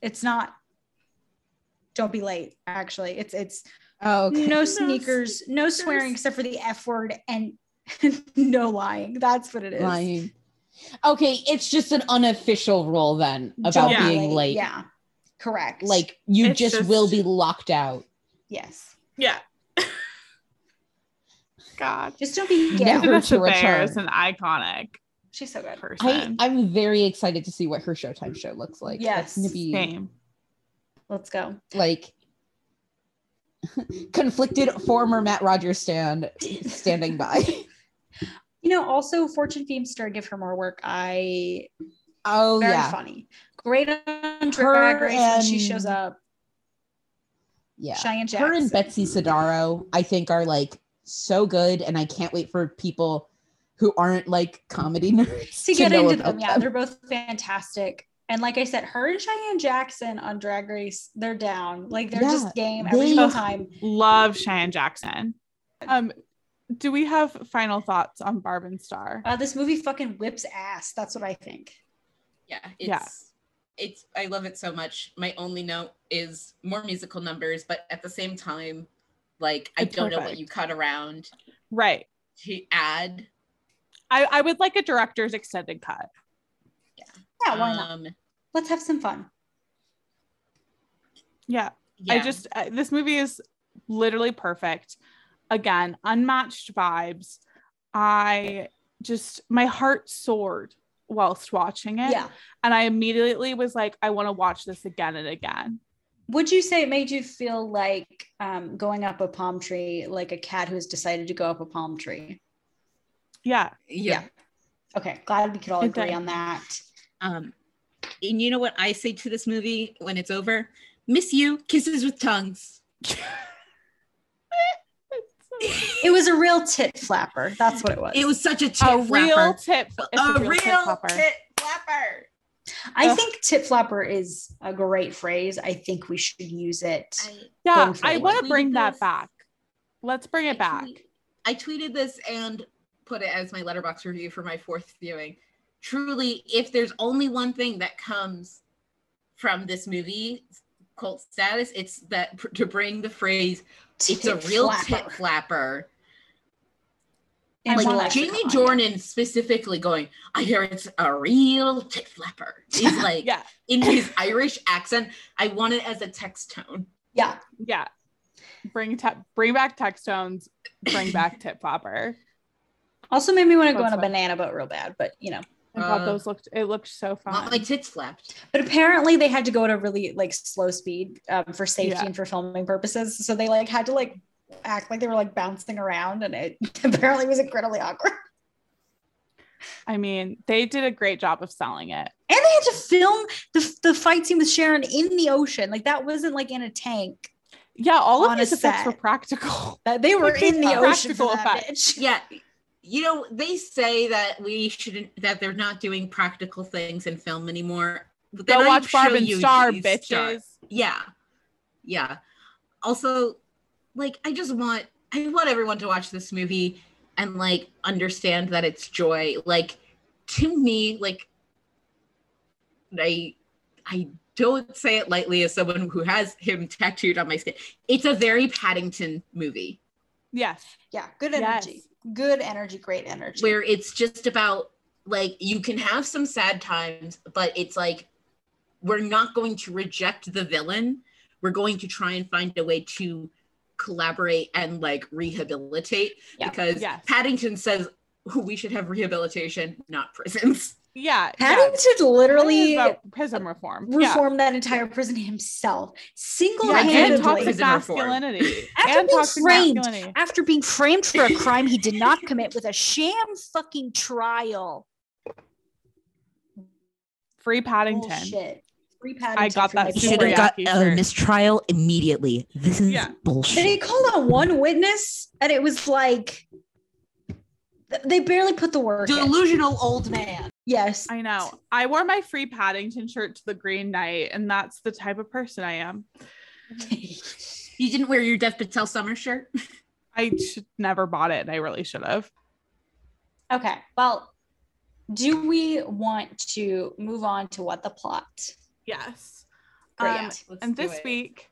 It's not. Don't be late. Actually, it's it's Oh, no sneakers, no swearing except for the F word, and no lying. That's what it is. Lying. Okay, it's just an unofficial rule then about Don't being late. Yeah, correct. Like you It's just, just- will be locked out. yes, yeah. God. just don't be gay. Never Vanessa to Bayer is return. an iconic She's so good. I, person. I'm very excited to see what her Showtime show looks like. Yes. That's be Same. Let's go. like conflicted former Matt Rogers stand standing by. You know, also Fortune Feimster, give her more work. I Oh very yeah. funny. Great on Drag Her Race when she shows up. Yeah. Cheyenne Jackson. Her and Betsy Sodaro, I think, are like so good, and I can't wait for people who aren't like comedy nerds to get know into about them. Yeah, they're both fantastic. And like I said, her and Cheyenne Jackson on Drag Race, they're down. Like they're Yeah, just game every they- single time. Love Cheyenne Jackson. Um, do we have final thoughts on Barb and Star? Uh, this movie fucking whips ass. That's what I think. Yeah it's Yeah. it's i love it so much my only note is more musical numbers but at the same time like i don't know what you cut around Right. to add I, I would like a director's extended cut. Yeah, why not? um Let's have some fun. Yeah. yeah I just uh, this movie is literally perfect. Again, unmatched vibes. I just my heart soared whilst watching it. Yeah. And I immediately was like, I want to watch this again and again. Would you say it made you feel like um, going up a palm tree, like a cat who has decided to go up a palm tree? Yeah. yeah Okay, glad we could all agree did. on that. um and you know what i say to this movie when it's over miss you kisses with tongues It was a real tit flapper. That's what it was. it was such a tit a real flapper. tip. It's a, real tit flapper. tit flapper I Ugh. think tip flapper is a great phrase. I think we should use it. I, Yeah, I want to Tweeted bring that this. back. Let's bring it I back. tweet- I tweeted this and put it as my Letterboxd review for my fourth viewing. Truly, if there's only one thing that comes from this movie cult status, it's that pr- to bring the phrase "it's a real flapper. tit flapper." And like the Jamie Dornan specifically going, "I hear it's a real tit flapper." He's like Yeah, in his Irish accent. I want it as a text tone. Yeah. yeah. Bring te- bring back text tones. Bring back tip flapper. Also made me want to go That's on a banana boat real bad, but you know. I thought Uh, those looked. It looked so fun. Want my tits flapped. But apparently they had to go at a really like slow speed um, for safety Yeah. and for filming purposes. So they like had to like act like they were like bouncing around, and it apparently was incredibly awkward. I mean, they did a great job of selling it. And they had to film the, the fight scene with Sharon in the ocean. Like that wasn't like in a tank. Yeah, all of a these effects were practical. That they were Like, in the these ocean for practical that effects. bitch. Yeah. You know, they say that we shouldn't that they're not doing practical things in film anymore. But then Go watch show Barb and Star, bitches. stars. Yeah. Yeah. Also, like I just want I want everyone to watch this movie and like understand that it's joy. Like to me, like I I don't say it lightly as someone who has him tattooed on my skin. It's a very Paddington movie. Yes. Yeah, good Yes. Energy. Good energy, great energy. where it's just about like you can have some sad times, but it's like we're not going to reject the villain. We're going to try and find a way to collaborate and like rehabilitate Yeah. because Yes. Paddington says we should have rehabilitation, not prisons. Yeah. yeah. Paddington literally It is about prison reform. Yeah. that entire prison himself, single-handedly. and toxic Prison masculinity. After and being framed. masculinity. after being framed for a crime he did not commit with a sham fucking trial. Free Paddington. Bullshit. Free Paddington. I got that making super sure. Should have got yucky a shirt. mistrial immediately. This is Yeah. Then bullshit. he called out one witness, and it was like they barely put the work in. Delusional old man. Yes. I know. I wore my free Paddington shirt to the Green Knight, and that's the type of person I am. You didn't wear your Dev Patel summer shirt. I should never bought it, and I really should have. okay. Well, do we want to move on to what the plot? Yes. Great. Um, and this it. week,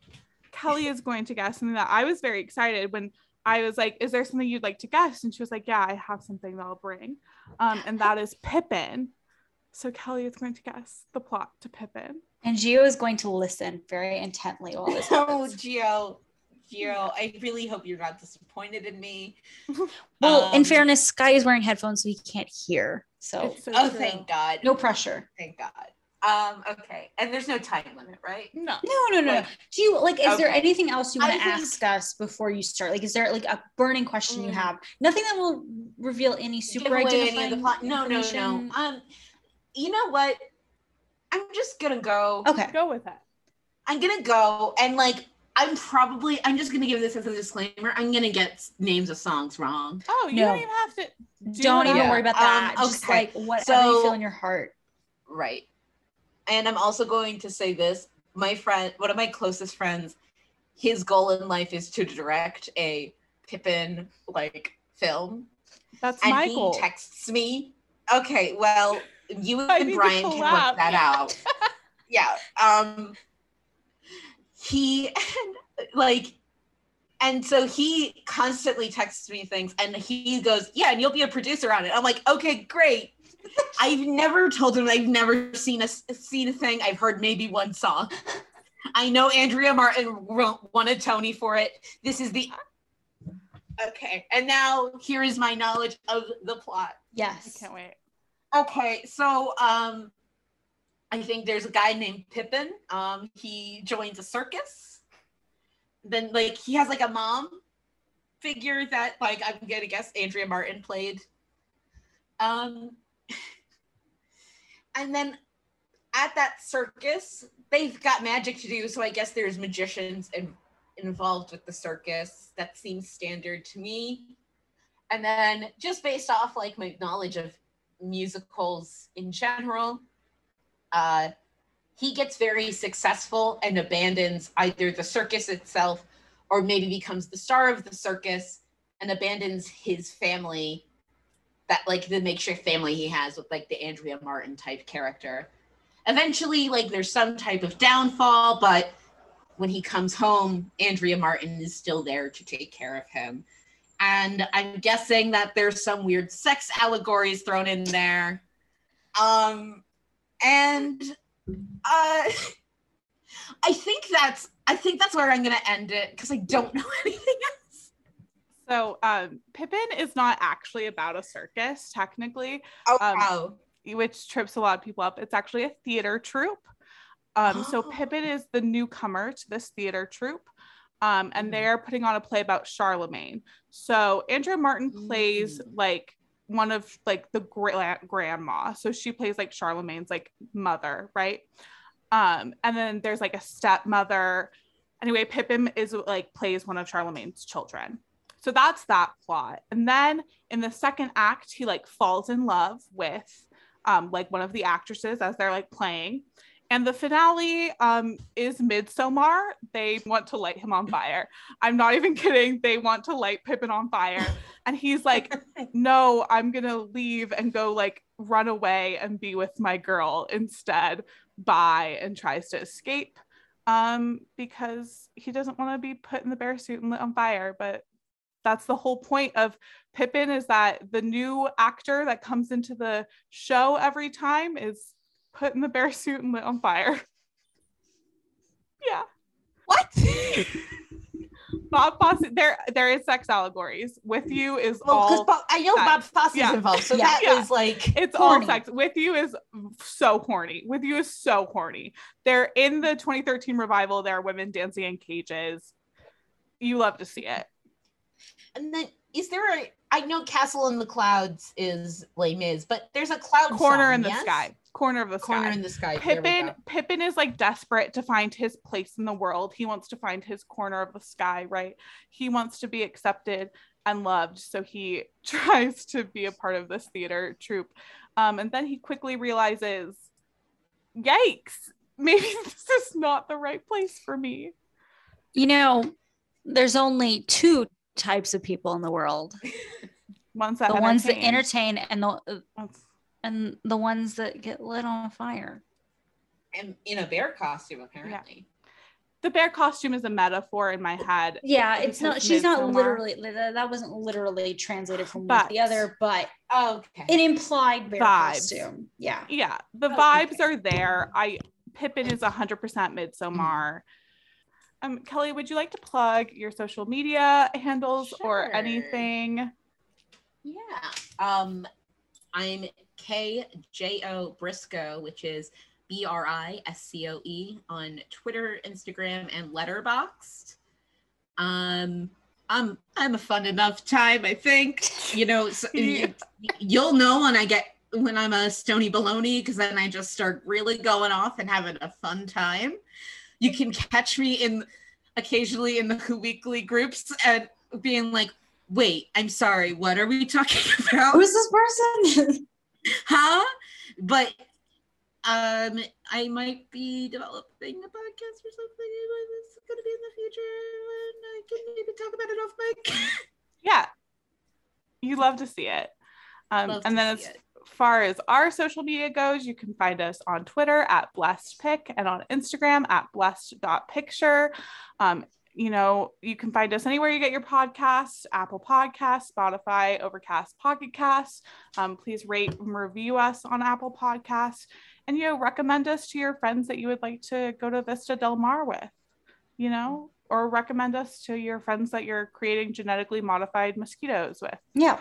Kelly is going to guess something that I was very excited when I was like, "Is there something you'd like to guess?" And she was like, "Yeah, I have something that I'll bring," um, and that is Pippin. So Kelly is going to guess the plot to Pippin. And Gio is going to listen very intently while this Oh, happens. Gio. Gio, I really hope you're not disappointed in me. Well, in Um, fairness, Sky is wearing headphones, so he can't hear. So so Oh, true. thank God. no pressure. Thank God. Um, okay. And there's no time limit, right? No. No, no, no. no. Like- Do you like? Is there anything else you want to ask us before you start? Like, is there like a burning question you Mm. have? Nothing that will reveal any super away any of the plot. No, no, no. Um, you know what? I'm just gonna go. Okay. Go with it. I'm gonna go and like I'm probably I'm just gonna give this as a disclaimer. I'm gonna get names of songs wrong. Oh, you No. don't even have to. do Don't even all. worry about that. Um, that. Just okay. like whatever you feel in your heart. Right. And I'm also going to say this. My friend, one of my closest friends, his goal in life is to direct a Pippin like film. That's and my he goal. texts me. Okay, well, you and Brian can work that out. yeah. Um he and, like and so he constantly texts me things and he goes, Yeah, and you'll be a producer on it. I'm like, okay, great. I've never told him I've never seen a seen a thing. I've heard maybe one song. I know Andrea Martin won won a Tony for it. This is the okay. And now here is my knowledge of the plot. Yes, I can't wait. Okay, so um, I think there's a guy named Pippin. Um, he joins a circus. Then, like, he has like a mom figure that, like, I'm gonna guess Andrea Martin played. Um, and then at that circus, they've got magic to do. So I guess there's magicians in, involved with the circus. That seems standard to me. And then just based off like my knowledge of musicals in general, uh, he gets very successful and abandons either the circus itself or maybe becomes the star of the circus and abandons his family that like the makeshift family he has with like the Andrea Martin type character. Eventually, like there's some type of downfall, but when he comes home, Andrea Martin is still there to take care of him. And I'm guessing that there's some weird sex allegories thrown in there. Um and uh I think that's I think that's where I'm gonna end it because I don't know anything else. So um, Pippin is not actually about a circus, technically, Oh Um, wow. which trips a lot of people up. It's actually a theater troupe. Um, so Oh. Pippin is the newcomer to this theater troupe. Um, and Mhm. they're putting on a play about Charlemagne. So Andrea Martin plays Mm. like one of like the gra- grandma. So she plays like Charlemagne's like mother, right? Um, and then there's like a stepmother. Anyway, Pippin is like plays one of Charlemagne's children. So that's that plot. And then in the second act, he like falls in love with um, like one of the actresses as they're like playing. And the finale um, is Midsommar. They want to light him on fire. I'm not even kidding. They want to light Pippin on fire. And he's like, no, I'm going to leave and go like run away and be with my girl instead. Bye. And tries to escape um, because he doesn't want to be put in the bear suit and lit on fire. But that's the whole point of Pippin is that the new actor that comes into the show every time is put in the bear suit and lit on fire. Yeah. What? Bob Fosse, there there is sex allegories. With you is oh, Well, because all I know that- Bob Fosse's yeah. involved, so Yeah. that Yeah. is like it's Horny. all sex. With you is so horny. With you is so horny. They're in the 2013 revival. There are women dancing in cages. You love to see it. And then is there a? I know Castle in the Clouds is Les Mis, but there's a cloud Corner song, in the yes? sky. Corner of the Corner sky. in the sky. Pippin. Pippin is like desperate to find his place in the world. He wants to find his corner of the sky, right? He wants to be accepted and loved, so he tries to be a part of this theater troupe. Um, and then he quickly realizes, "Yikes! Maybe this is not the right place for me." You know, there's only two types of people in the world: Ones that the ones that entertain. entertain and the and the ones that get lit on fire. And in a bear costume, apparently. the bear costume is a metaphor in my head. Yeah, it's not. She's not Midsommar- literally. That that wasn't literally translated from one to the other, but oh, Okay. an implied bear Vibes. costume. Yeah. yeah the Oh, vibes okay. are there i pippin is 100% midsommar um kelly would you like to plug your social media handles or anything Yeah. Um, I'm K J O Briscoe, which is B R I S C O E on Twitter, Instagram, and Letterboxd. Um, I'm I'm a fun enough time, I think. You know, so, you, you'll know when I get when I'm a stony baloney because then I just start really going off and having a fun time. You can catch me in occasionally in the Who Weekly groups and being like, wait, I'm sorry, what are we talking about? Who's this person? huh? But um I might be developing a podcast or something. It's gonna be in the future and I can maybe talk about it off mic. yeah you love to see it um, Love and to then see as it. Far as our social media goes you can find us on twitter at blessed pick and on instagram at blessed.picture um, you know you can find us anywhere you get your podcasts apple podcasts spotify overcast pocket casts um, please rate and review us on apple podcasts and you know recommend us to your friends that you would like to go to vista del mar with you know or recommend us to your friends that you're creating genetically modified mosquitoes with. Yeah.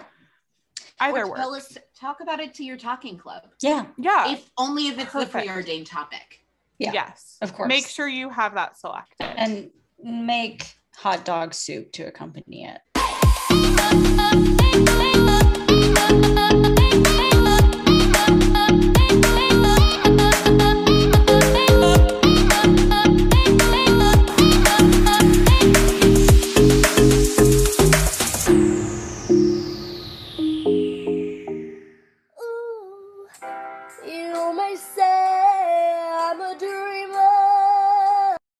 Either Or tell works us talk about it to your talking club. Yeah. yeah If only if it's Perfect. the preordained topic. Yeah. yes Of course. make sure you have that selected And make hot dog soup to accompany it.